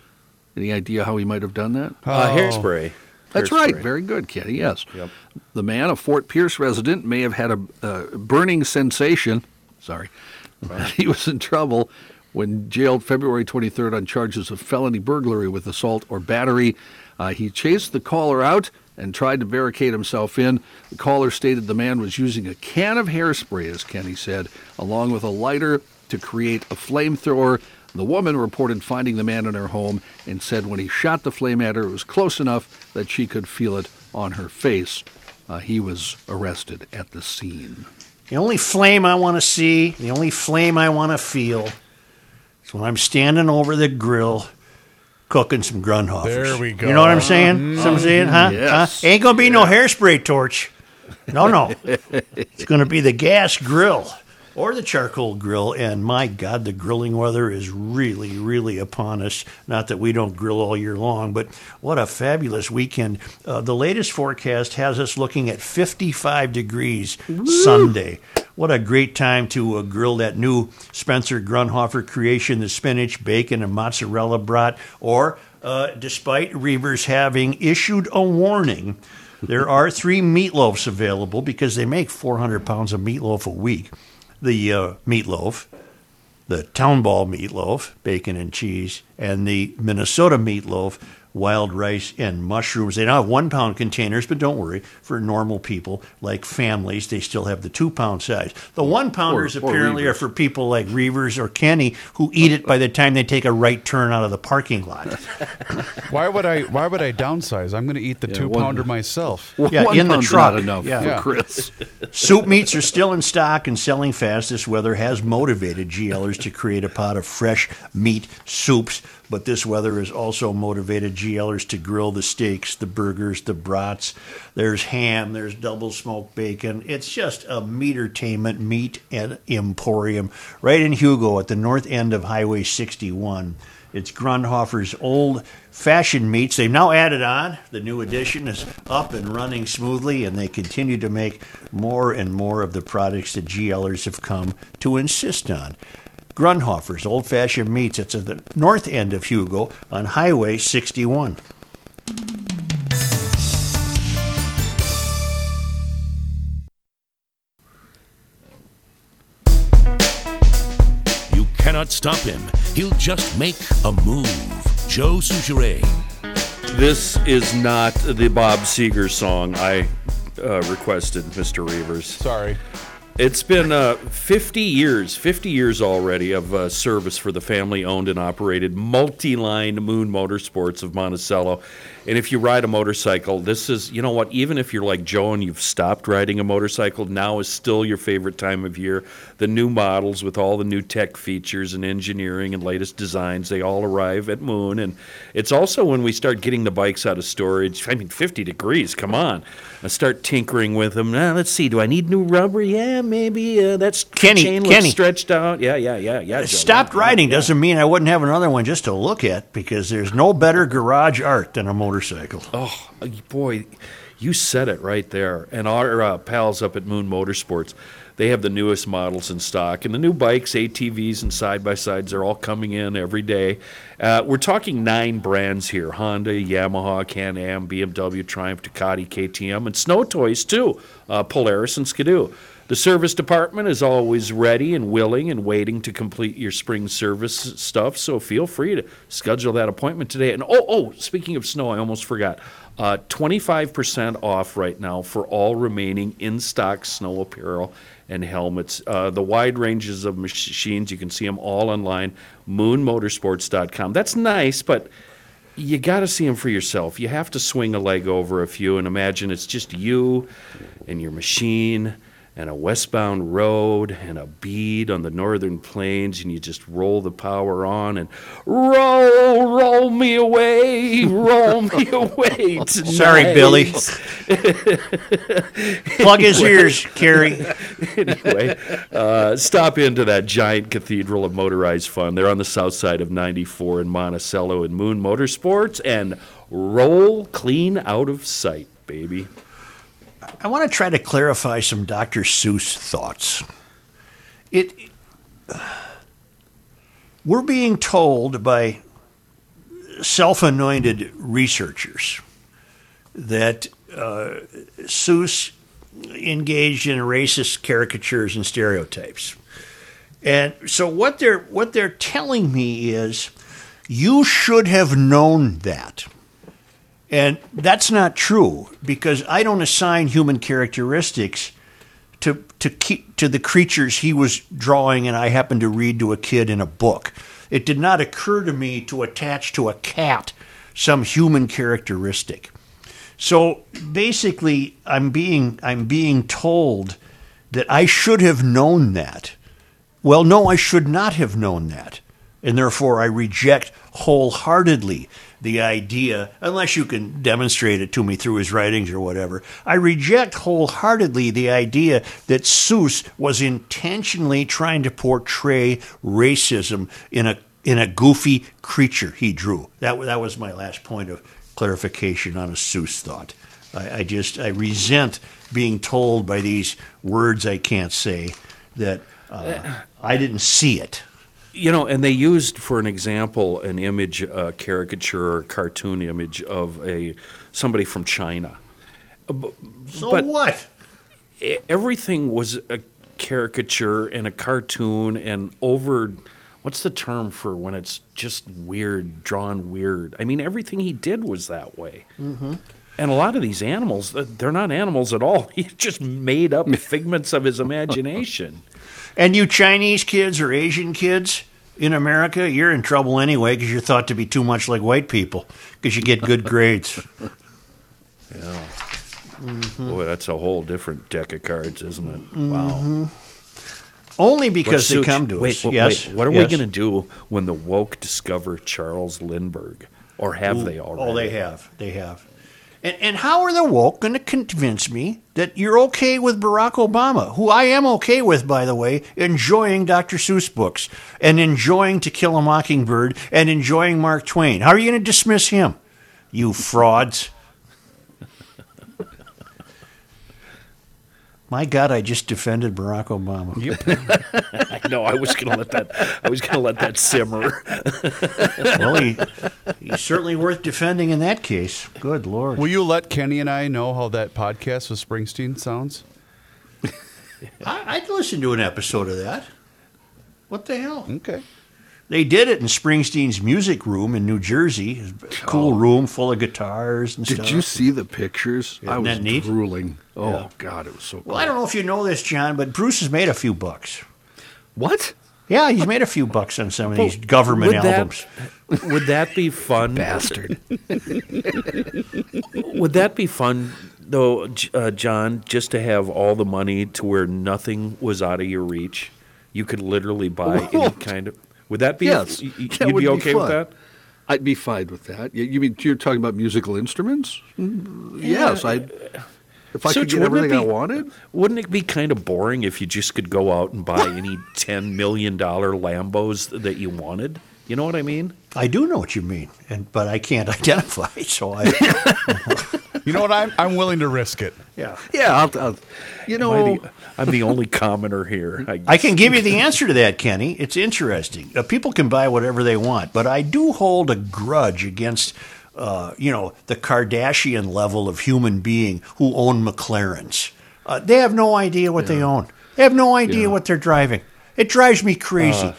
Any idea how he might have done that? Uh, hairspray. That's Hairspray. right. Very good, Kenny. Yes. Yep. The man, a Fort Pierce resident, may have had a uh, burning sensation. Sorry. he was in trouble when jailed February 23rd on charges of felony burglary with assault or battery. Uh, he chased the caller out and tried to barricade himself in. The caller stated the man was using a can of hairspray, as Kenny said, along with a lighter to create a flamethrower. The woman reported finding the man in her home and said when he shot the flame at her, it was close enough that she could feel it on her face. Uh, he was arrested at the scene. The only flame I want to see, the only flame I want to feel, is when I'm standing over the grill cooking some Grundhofers. There we go. You know what I'm saying? So I'm saying, huh? Yes. Huh? Ain't gonna be no hairspray torch. No, no. it's gonna be the gas grill or the charcoal grill. And my God, the grilling weather is really, really upon us. Not that we don't grill all year long, but what a fabulous weekend. Uh, the latest forecast has us looking at 55 degrees Sunday. What a great time to uh, grill that new Spencer Grundhofer creation, the spinach, bacon, and mozzarella brat. Or, uh, despite Reavers having issued a warning, there are three meatloafs available because they make 400 pounds of meatloaf a week. The uh, meatloaf, the town ball meatloaf, bacon and cheese, and the Minnesota meatloaf, wild rice and mushrooms. They now have one pound containers, but don't worry, for normal people like families, they still have the two pound size. The one pounders Or- or apparently are for people like Reavers or Kenny who eat it by the time they take a right turn out of the parking lot. Why would I? Why would I downsize? I'm going to eat the two one- pounder myself. Yeah, One in the pound's truck. Not enough Yeah. for Yeah. Chris. Soup meats are still in stock and selling fast. This weather has motivated GLers to create a pot of fresh meat soups, but this weather has also motivated GLers to grill the steaks, the burgers, the brats. There's ham, there's double smoked bacon. It's just a meatertainment meat and emporium right in Hugo at the north end of Highway 61. It's Grundhofer's old fashioned meats. They've now added on. The new edition is up and running smoothly, and they continue to make more and more of the products that GLers have come to insist on. Grundhofer's old fashioned meats. It's at the north end of Hugo on Highway 61. You cannot stop him. He'll just make a move. Joe Soucheray. This is not the Bob Seger song I uh, requested, Mr. Reavers. Sorry. It's been uh, 50 years, 50 years already of uh, service for the family owned and operated multi line Moon Motorsports of Monticello. And if you ride a motorcycle, this is, you know what, even if you're like Joe and you've stopped riding a motorcycle, now is still your favorite time of year. The new models with all the new tech features and engineering and latest designs, they all arrive at Moon. And it's also when we start getting the bikes out of storage. I mean, 50 degrees, come on. I start tinkering with them. Now, let's see, do I need new rubber? Yeah, maybe uh, that's Kenny, chain looks stretched out. Yeah, yeah, yeah, yeah. Joe, Stopped yeah, riding yeah. doesn't mean I wouldn't have another one just to look at because there's no better garage art than a motorcycle. Oh, boy, you said it right there. And our uh, pals up at Moon Motorsports, they have the newest models in stock. And the new bikes, ATVs, and side by sides are all coming in every day. Uh, we're talking nine brands here Honda, Yamaha, Can Am, BMW, Triumph, Ducati, KTM, and snow toys too uh, Polaris and Skidoo. The service department is always ready and willing and waiting to complete your spring service stuff, so feel free to schedule that appointment today. And oh, oh, speaking of snow, I almost forgot. Uh, 25% off right now for all remaining in stock snow apparel and helmets. Uh, the wide ranges of machines, you can see them all online, moonmotorsports.com. That's nice, but you got to see them for yourself. You have to swing a leg over a few and imagine it's just you and your machine and a westbound road and a bead on the northern plains, and you just roll the power on and roll, roll me away, roll me away. Tonight. Sorry. Billy. Plug his ears, Carrie. anyway, uh, stop into that giant cathedral of motorized fun. They're on the south side of 94 in Monticello and Moon Motorsports, and roll clean out of sight, baby. I want to try to clarify some Dr. Seuss thoughts. It we're being told by self-anointed researchers that uh, Seuss engaged in racist caricatures and stereotypes. And so what they're what they're telling me is you should have known that. And that's not true because I don't assign human characteristics to to keep, to the creatures he was drawing and I happened to read to a kid in a book. It did not occur to me to attach to a cat some human characteristic. So basically I'm being I'm being told that I should have known that. Well, no, I should not have known that. And therefore I reject wholeheartedly the idea, unless you can demonstrate it to me through his writings or whatever, I reject wholeheartedly the idea that Seuss was intentionally trying to portray racism in a in a goofy creature he drew. That that was my last point of clarification on a Seuss thought. I, I just I resent being told by these words I can't say that uh, I didn't see it. You know, and they used for an example an image, a caricature or cartoon image of a somebody from China. So But- what? Everything was a caricature and a cartoon and over. What's the term for when it's just weird, drawn weird? I mean, everything he did was that way. Mm-hmm. And a lot of these animals, th- they're not animals at all. He just made up figments of his imagination. And you Chinese kids or Asian kids in America, you're in trouble anyway because you're thought to be too much like white people because you get good grades. Yeah. Mm-hmm. Boy, that's a whole different deck of cards, isn't it? Wow. Only because But they Such- come to wait, us. wait, yes. wait, What are yes. we going to do when the woke discover Charles Lindbergh? Or have Ooh, they already? Oh, they have. They have. And, and how are the woke going to convince me that you're okay with Barack Obama, who I am okay with, by the way, enjoying Dr. Seuss books and enjoying To Kill a Mockingbird and enjoying Mark Twain? How are you going to dismiss him? You frauds. My God, I just defended Barack Obama. I know. I was going to let that. I was going to let that simmer. well, he, he's certainly worth defending in that case. Good Lord. Will you let Kenny and I know how that podcast with Springsteen sounds? I, I'd listen to an episode of that. What the hell? Okay. They did it in Springsteen's music room in New Jersey. It was a cool oh. room full of guitars and stuff. Did stuff. you see the pictures? I Isn't was that neat? drooling. Oh Yeah. God, it was so. Well, I don't know if you know this, John, but Bruce has made a few bucks. What? Yeah, he's made a few bucks on some of these government would albums. That, would that be fun, Bastard. Would that be fun, though, uh, John? Just to have all the money to where nothing was out of your reach, you could literally buy any kind of. Would that be? Yes, y- y- that you'd be okay with fun. that? I'd be fine with that. You, you mean you're talking about musical instruments? Mm, Yes, I. If I So could get wouldn't it everything I be- wanted, Wouldn't it be kind of boring if you just could go out and buy any $10 million Lambos that you wanted? You know what I mean? I do know what you mean, and but I can't identify. So I, You know what? I'm I'm willing to risk it. yeah, yeah, I'll, I'll, you Am know, I the, I'm the only commoner here. I, I can give you the answer to that, Kenny. It's interesting. Uh, people can buy whatever they want, but I do hold a grudge against, uh, you know, the Kardashian level of human being who own McLarens. Uh, they have no idea what they own. They have no idea Yeah. what they're driving. It drives me crazy.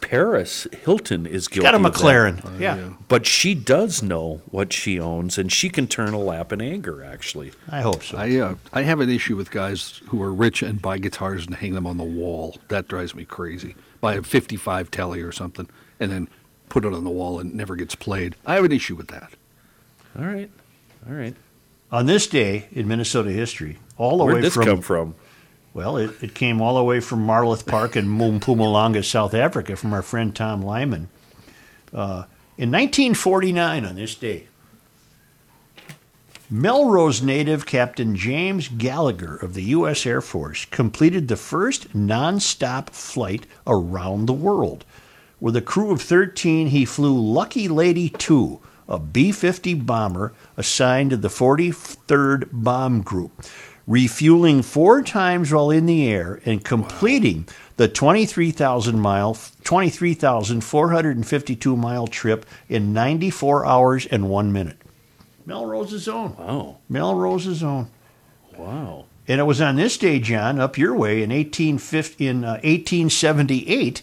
Paris Hilton is guilty. Got a of that. McLaren. yeah. But she does know what she owns, and she can turn a lap in anger. Actually, I hope so. I uh, I have an issue with guys who are rich and buy guitars and hang them on the wall. That drives me crazy. Buy a 55 Tele or something and then put it on the wall and it never gets played. I have an issue with that. all right, all right. On this day in Minnesota history, all the Where'd way this from come from? Well, it, it came all the way from Marloth Park in Mpumalanga, South Africa, from our friend Tom Lyman. Uh, in 1949, on this day, Melrose native Captain James Gallagher of the U.S. Air Force completed the first nonstop flight around the world. With a crew of 13, he flew Lucky Lady 2, a B 50 bomber assigned to the 43rd Bomb Group, refueling four times while in the air and completing the 23,000 mile, 23,452 mile trip in 94 hours and one minute. Melrose's own. Wow, Melrose's own. wow. And it was on this day, John, up your way in 1850, in uh, 1878,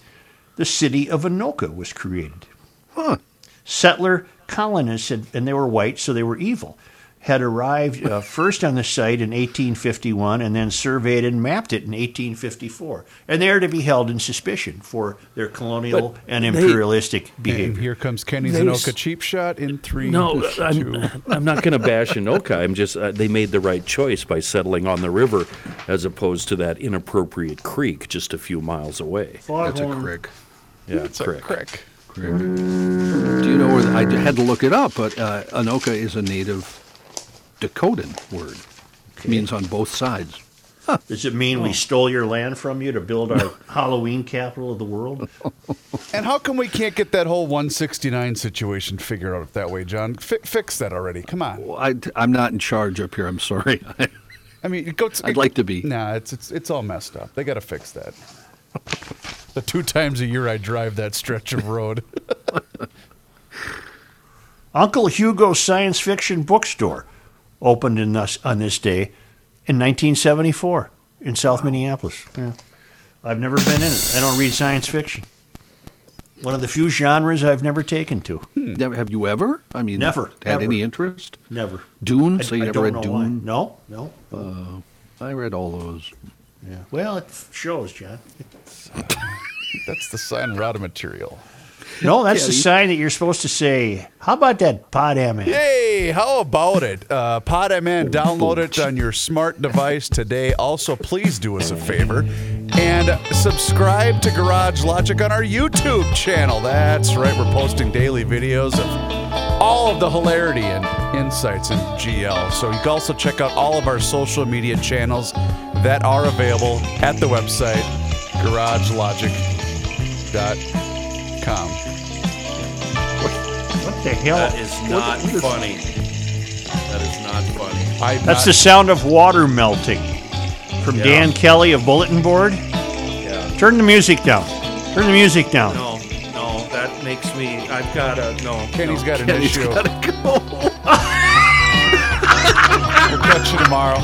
the city of Anoka was created. Huh. Settler colonists, had, and they were white, so they were evil, had arrived uh, first on the site in 1851 and then surveyed and mapped it in 1854. And they are to be held in suspicion for their colonial But and they- imperialistic And behavior. here comes Kenny They Zanoka s- cheap shot in three. No. I'm, I'm not going to bash Anoka. I'm just uh, they made the right choice by settling on the river as opposed to that inappropriate creek just a few miles away. That's a crick. Yeah, It's a correct. crick. Do you know where the, I had to look it up, but uh, Anoka is a native Dakotan word. It means on both sides. Does it mean we stole your land from you to build our Halloween capital of the world? And how come we can't get that whole 169 situation figured out that way, John? Fi fix that already. Come on. Well, I, I'm not in charge up here. I'm sorry. I mean, go. To, I'd like to be. Nah, it's it's it's all messed up. They got to fix that. The two times a year I drive that stretch of road. Uncle Hugo's Science Fiction Bookstore opened in this, on this day in 1974 in South Minneapolis. Yeah. I've never been in it. I don't read science fiction. One of the few genres I've never taken to. Hmm. Never, have you ever? I mean, Never, had ever. any interest? Never. Dune? I, so you I never don't read know why. Dune? No, no. no. Uh, I read all those. Yeah. Well, it shows, John. That's the sign we're of material. No, that's the Kelly. sign that you're supposed to say. How about that pod man? Hey, how about it? Uh, PodMN, download it on your smart device today. Also, please do us a favor and subscribe to Garage Logic on our YouTube channel. That's right, we're posting daily videos of all of the hilarity and insights in GL. So you can also check out all of our social media channels that are available at the website garagelogic.com. What the hell? That is not funny. That is not funny. I'm That's not- the sound of water melting. From Yeah. Dan Kelly of Bulletin Board. Yeah. Turn the music down. Turn the music down. No, no, that makes me. I've got to. No. Kenny's no. got an Kenny's issue. gotta go. We'll catch you tomorrow.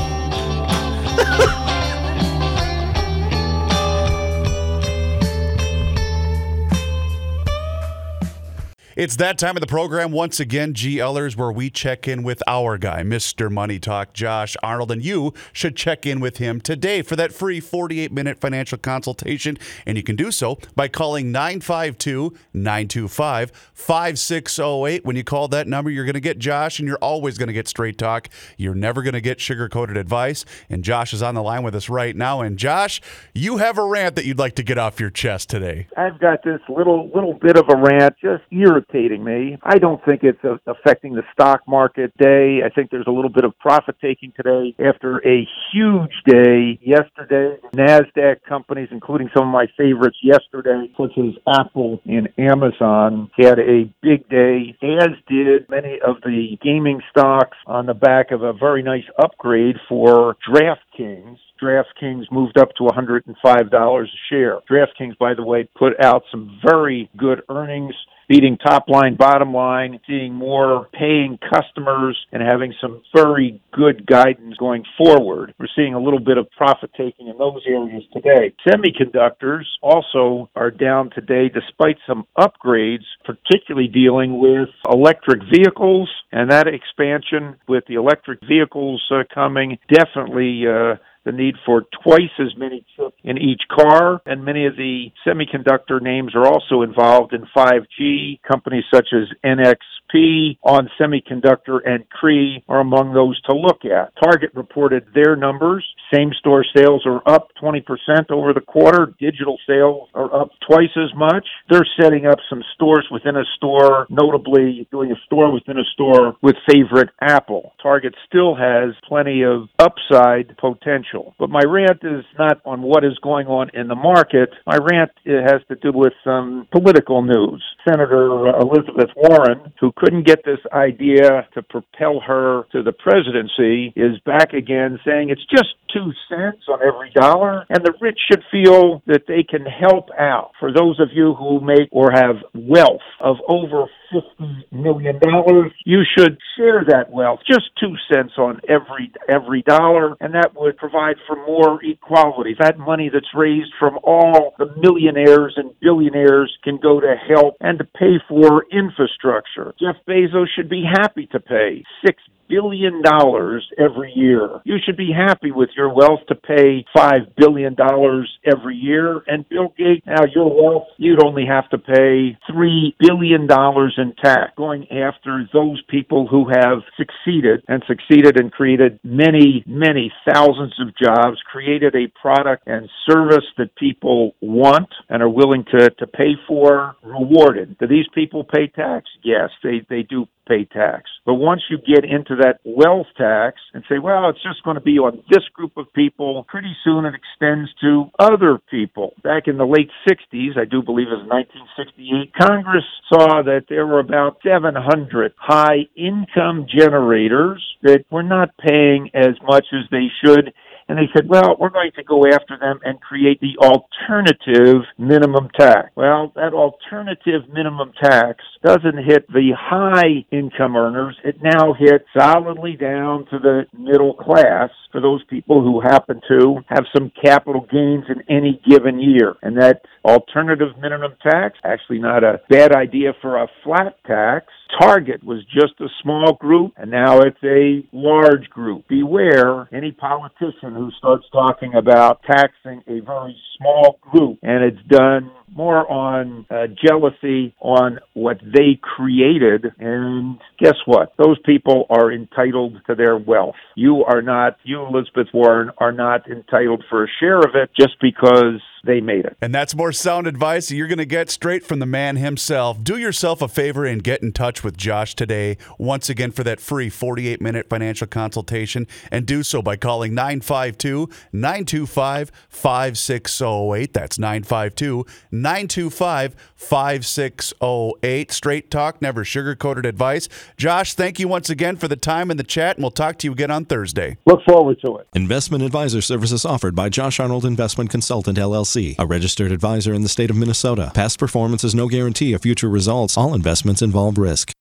It's that time of the program once again, GLers, where we check in with our guy, Mr. Money Talk, Josh Arnold, and you should check in with him today for that free 48 minute financial consultation. And you can do so by calling 952 925 5608. When you call that number, you're going to get Josh, and you're always going to get straight talk. You're never going to get sugar coated advice. And Josh is on the line with us right now. And Josh, you have a rant that you'd like to get off your chest today. I've got this little little bit of a rant. Just years irritating me. I don't think it's uh, affecting the stock market day. I think there's a little bit of profit taking today after a huge day yesterday. NASDAQ companies, including some of my favorites yesterday, such as Apple and Amazon, had a big day, as did many of the gaming stocks on the back of a very nice upgrade for DraftKings. DraftKings moved up to $105 a share. DraftKings, by the way, put out some very good earnings beating top line, bottom line, seeing more paying customers, and having some very good guidance going forward. We're seeing a little bit of profit taking in those areas today. Semiconductors also are down today despite some upgrades, particularly dealing with electric vehicles and that expansion with the electric vehicles uh, coming definitely. Uh, the need for twice as many chips in each car, and many of the semiconductor names are also involved in 5G. Companies such as NXP, On Semiconductor, and Cree are among those to look at. Target reported their numbers. Same store sales are up 20% over the quarter. Digital sales are up twice as much. They're setting up some stores within a store, notably doing a store within a store with favorite Apple. Target still has plenty of upside potential. But my rant is not on what is going on in the market. My rant has to do with some political news. Senator Elizabeth Warren, who couldn't get this idea to propel her to the presidency, is back again saying it's just two cents on every dollar, and the rich should feel that they can help out. For those of you who make or have wealth of over fifty million dollars, you should share that wealth. Just two cents on every every dollar, and that would provide for more equality. That money that's raised from all the millionaires and billionaires can go to help and to pay for infrastructure. Jeff Bezos should be happy to pay six billion dollars every year. You should be happy with your wealth to pay five billion dollars every year. And Bill Gates, now your wealth, you'd only have to pay three billion dollars in tax, going after those people who have succeeded and succeeded and created many, many thousands of jobs, created a product and service that people want and are willing to, to pay for, rewarded. Do these people pay tax? Yes, they, they do pay tax. But once you get into that wealth tax and say, well, it's just going to be on this group of people, pretty soon it extends to other people. Back in the late 60s, I do believe it was 1968, Congress saw that there were about 700 high income generators that were not paying as much as they should and they said, well, we're going to go after them and create the alternative minimum tax. Well, that alternative minimum tax doesn't hit the high income earners. It now hits solidly down to the middle class for those people who happen to have some capital gains in any given year. And that alternative minimum tax, actually not a bad idea for a flat tax. Target was just a small group, and now it's a large group. Beware any politician who starts talking about taxing a very small group, and it's done more on uh, jealousy on what they created. And guess what? Those people are entitled to their wealth. You are not, you, Elizabeth Warren, are not entitled for a share of it just because they made it. And that's more sound advice you're going to get straight from the man himself. Do yourself a favor and get in touch with Josh today, once again, for that free 48 minute financial consultation. And do so by calling 952 925 5608. That's 952 925 5608. Straight talk, never sugar coated advice. Josh, thank you once again for the time and the chat, and we'll talk to you again on Thursday. Look forward to it. Investment advisor services offered by Josh Arnold Investment Consultant LLC, a registered advisor in the state of Minnesota. Past performance is no guarantee of future results. All investments involve risk.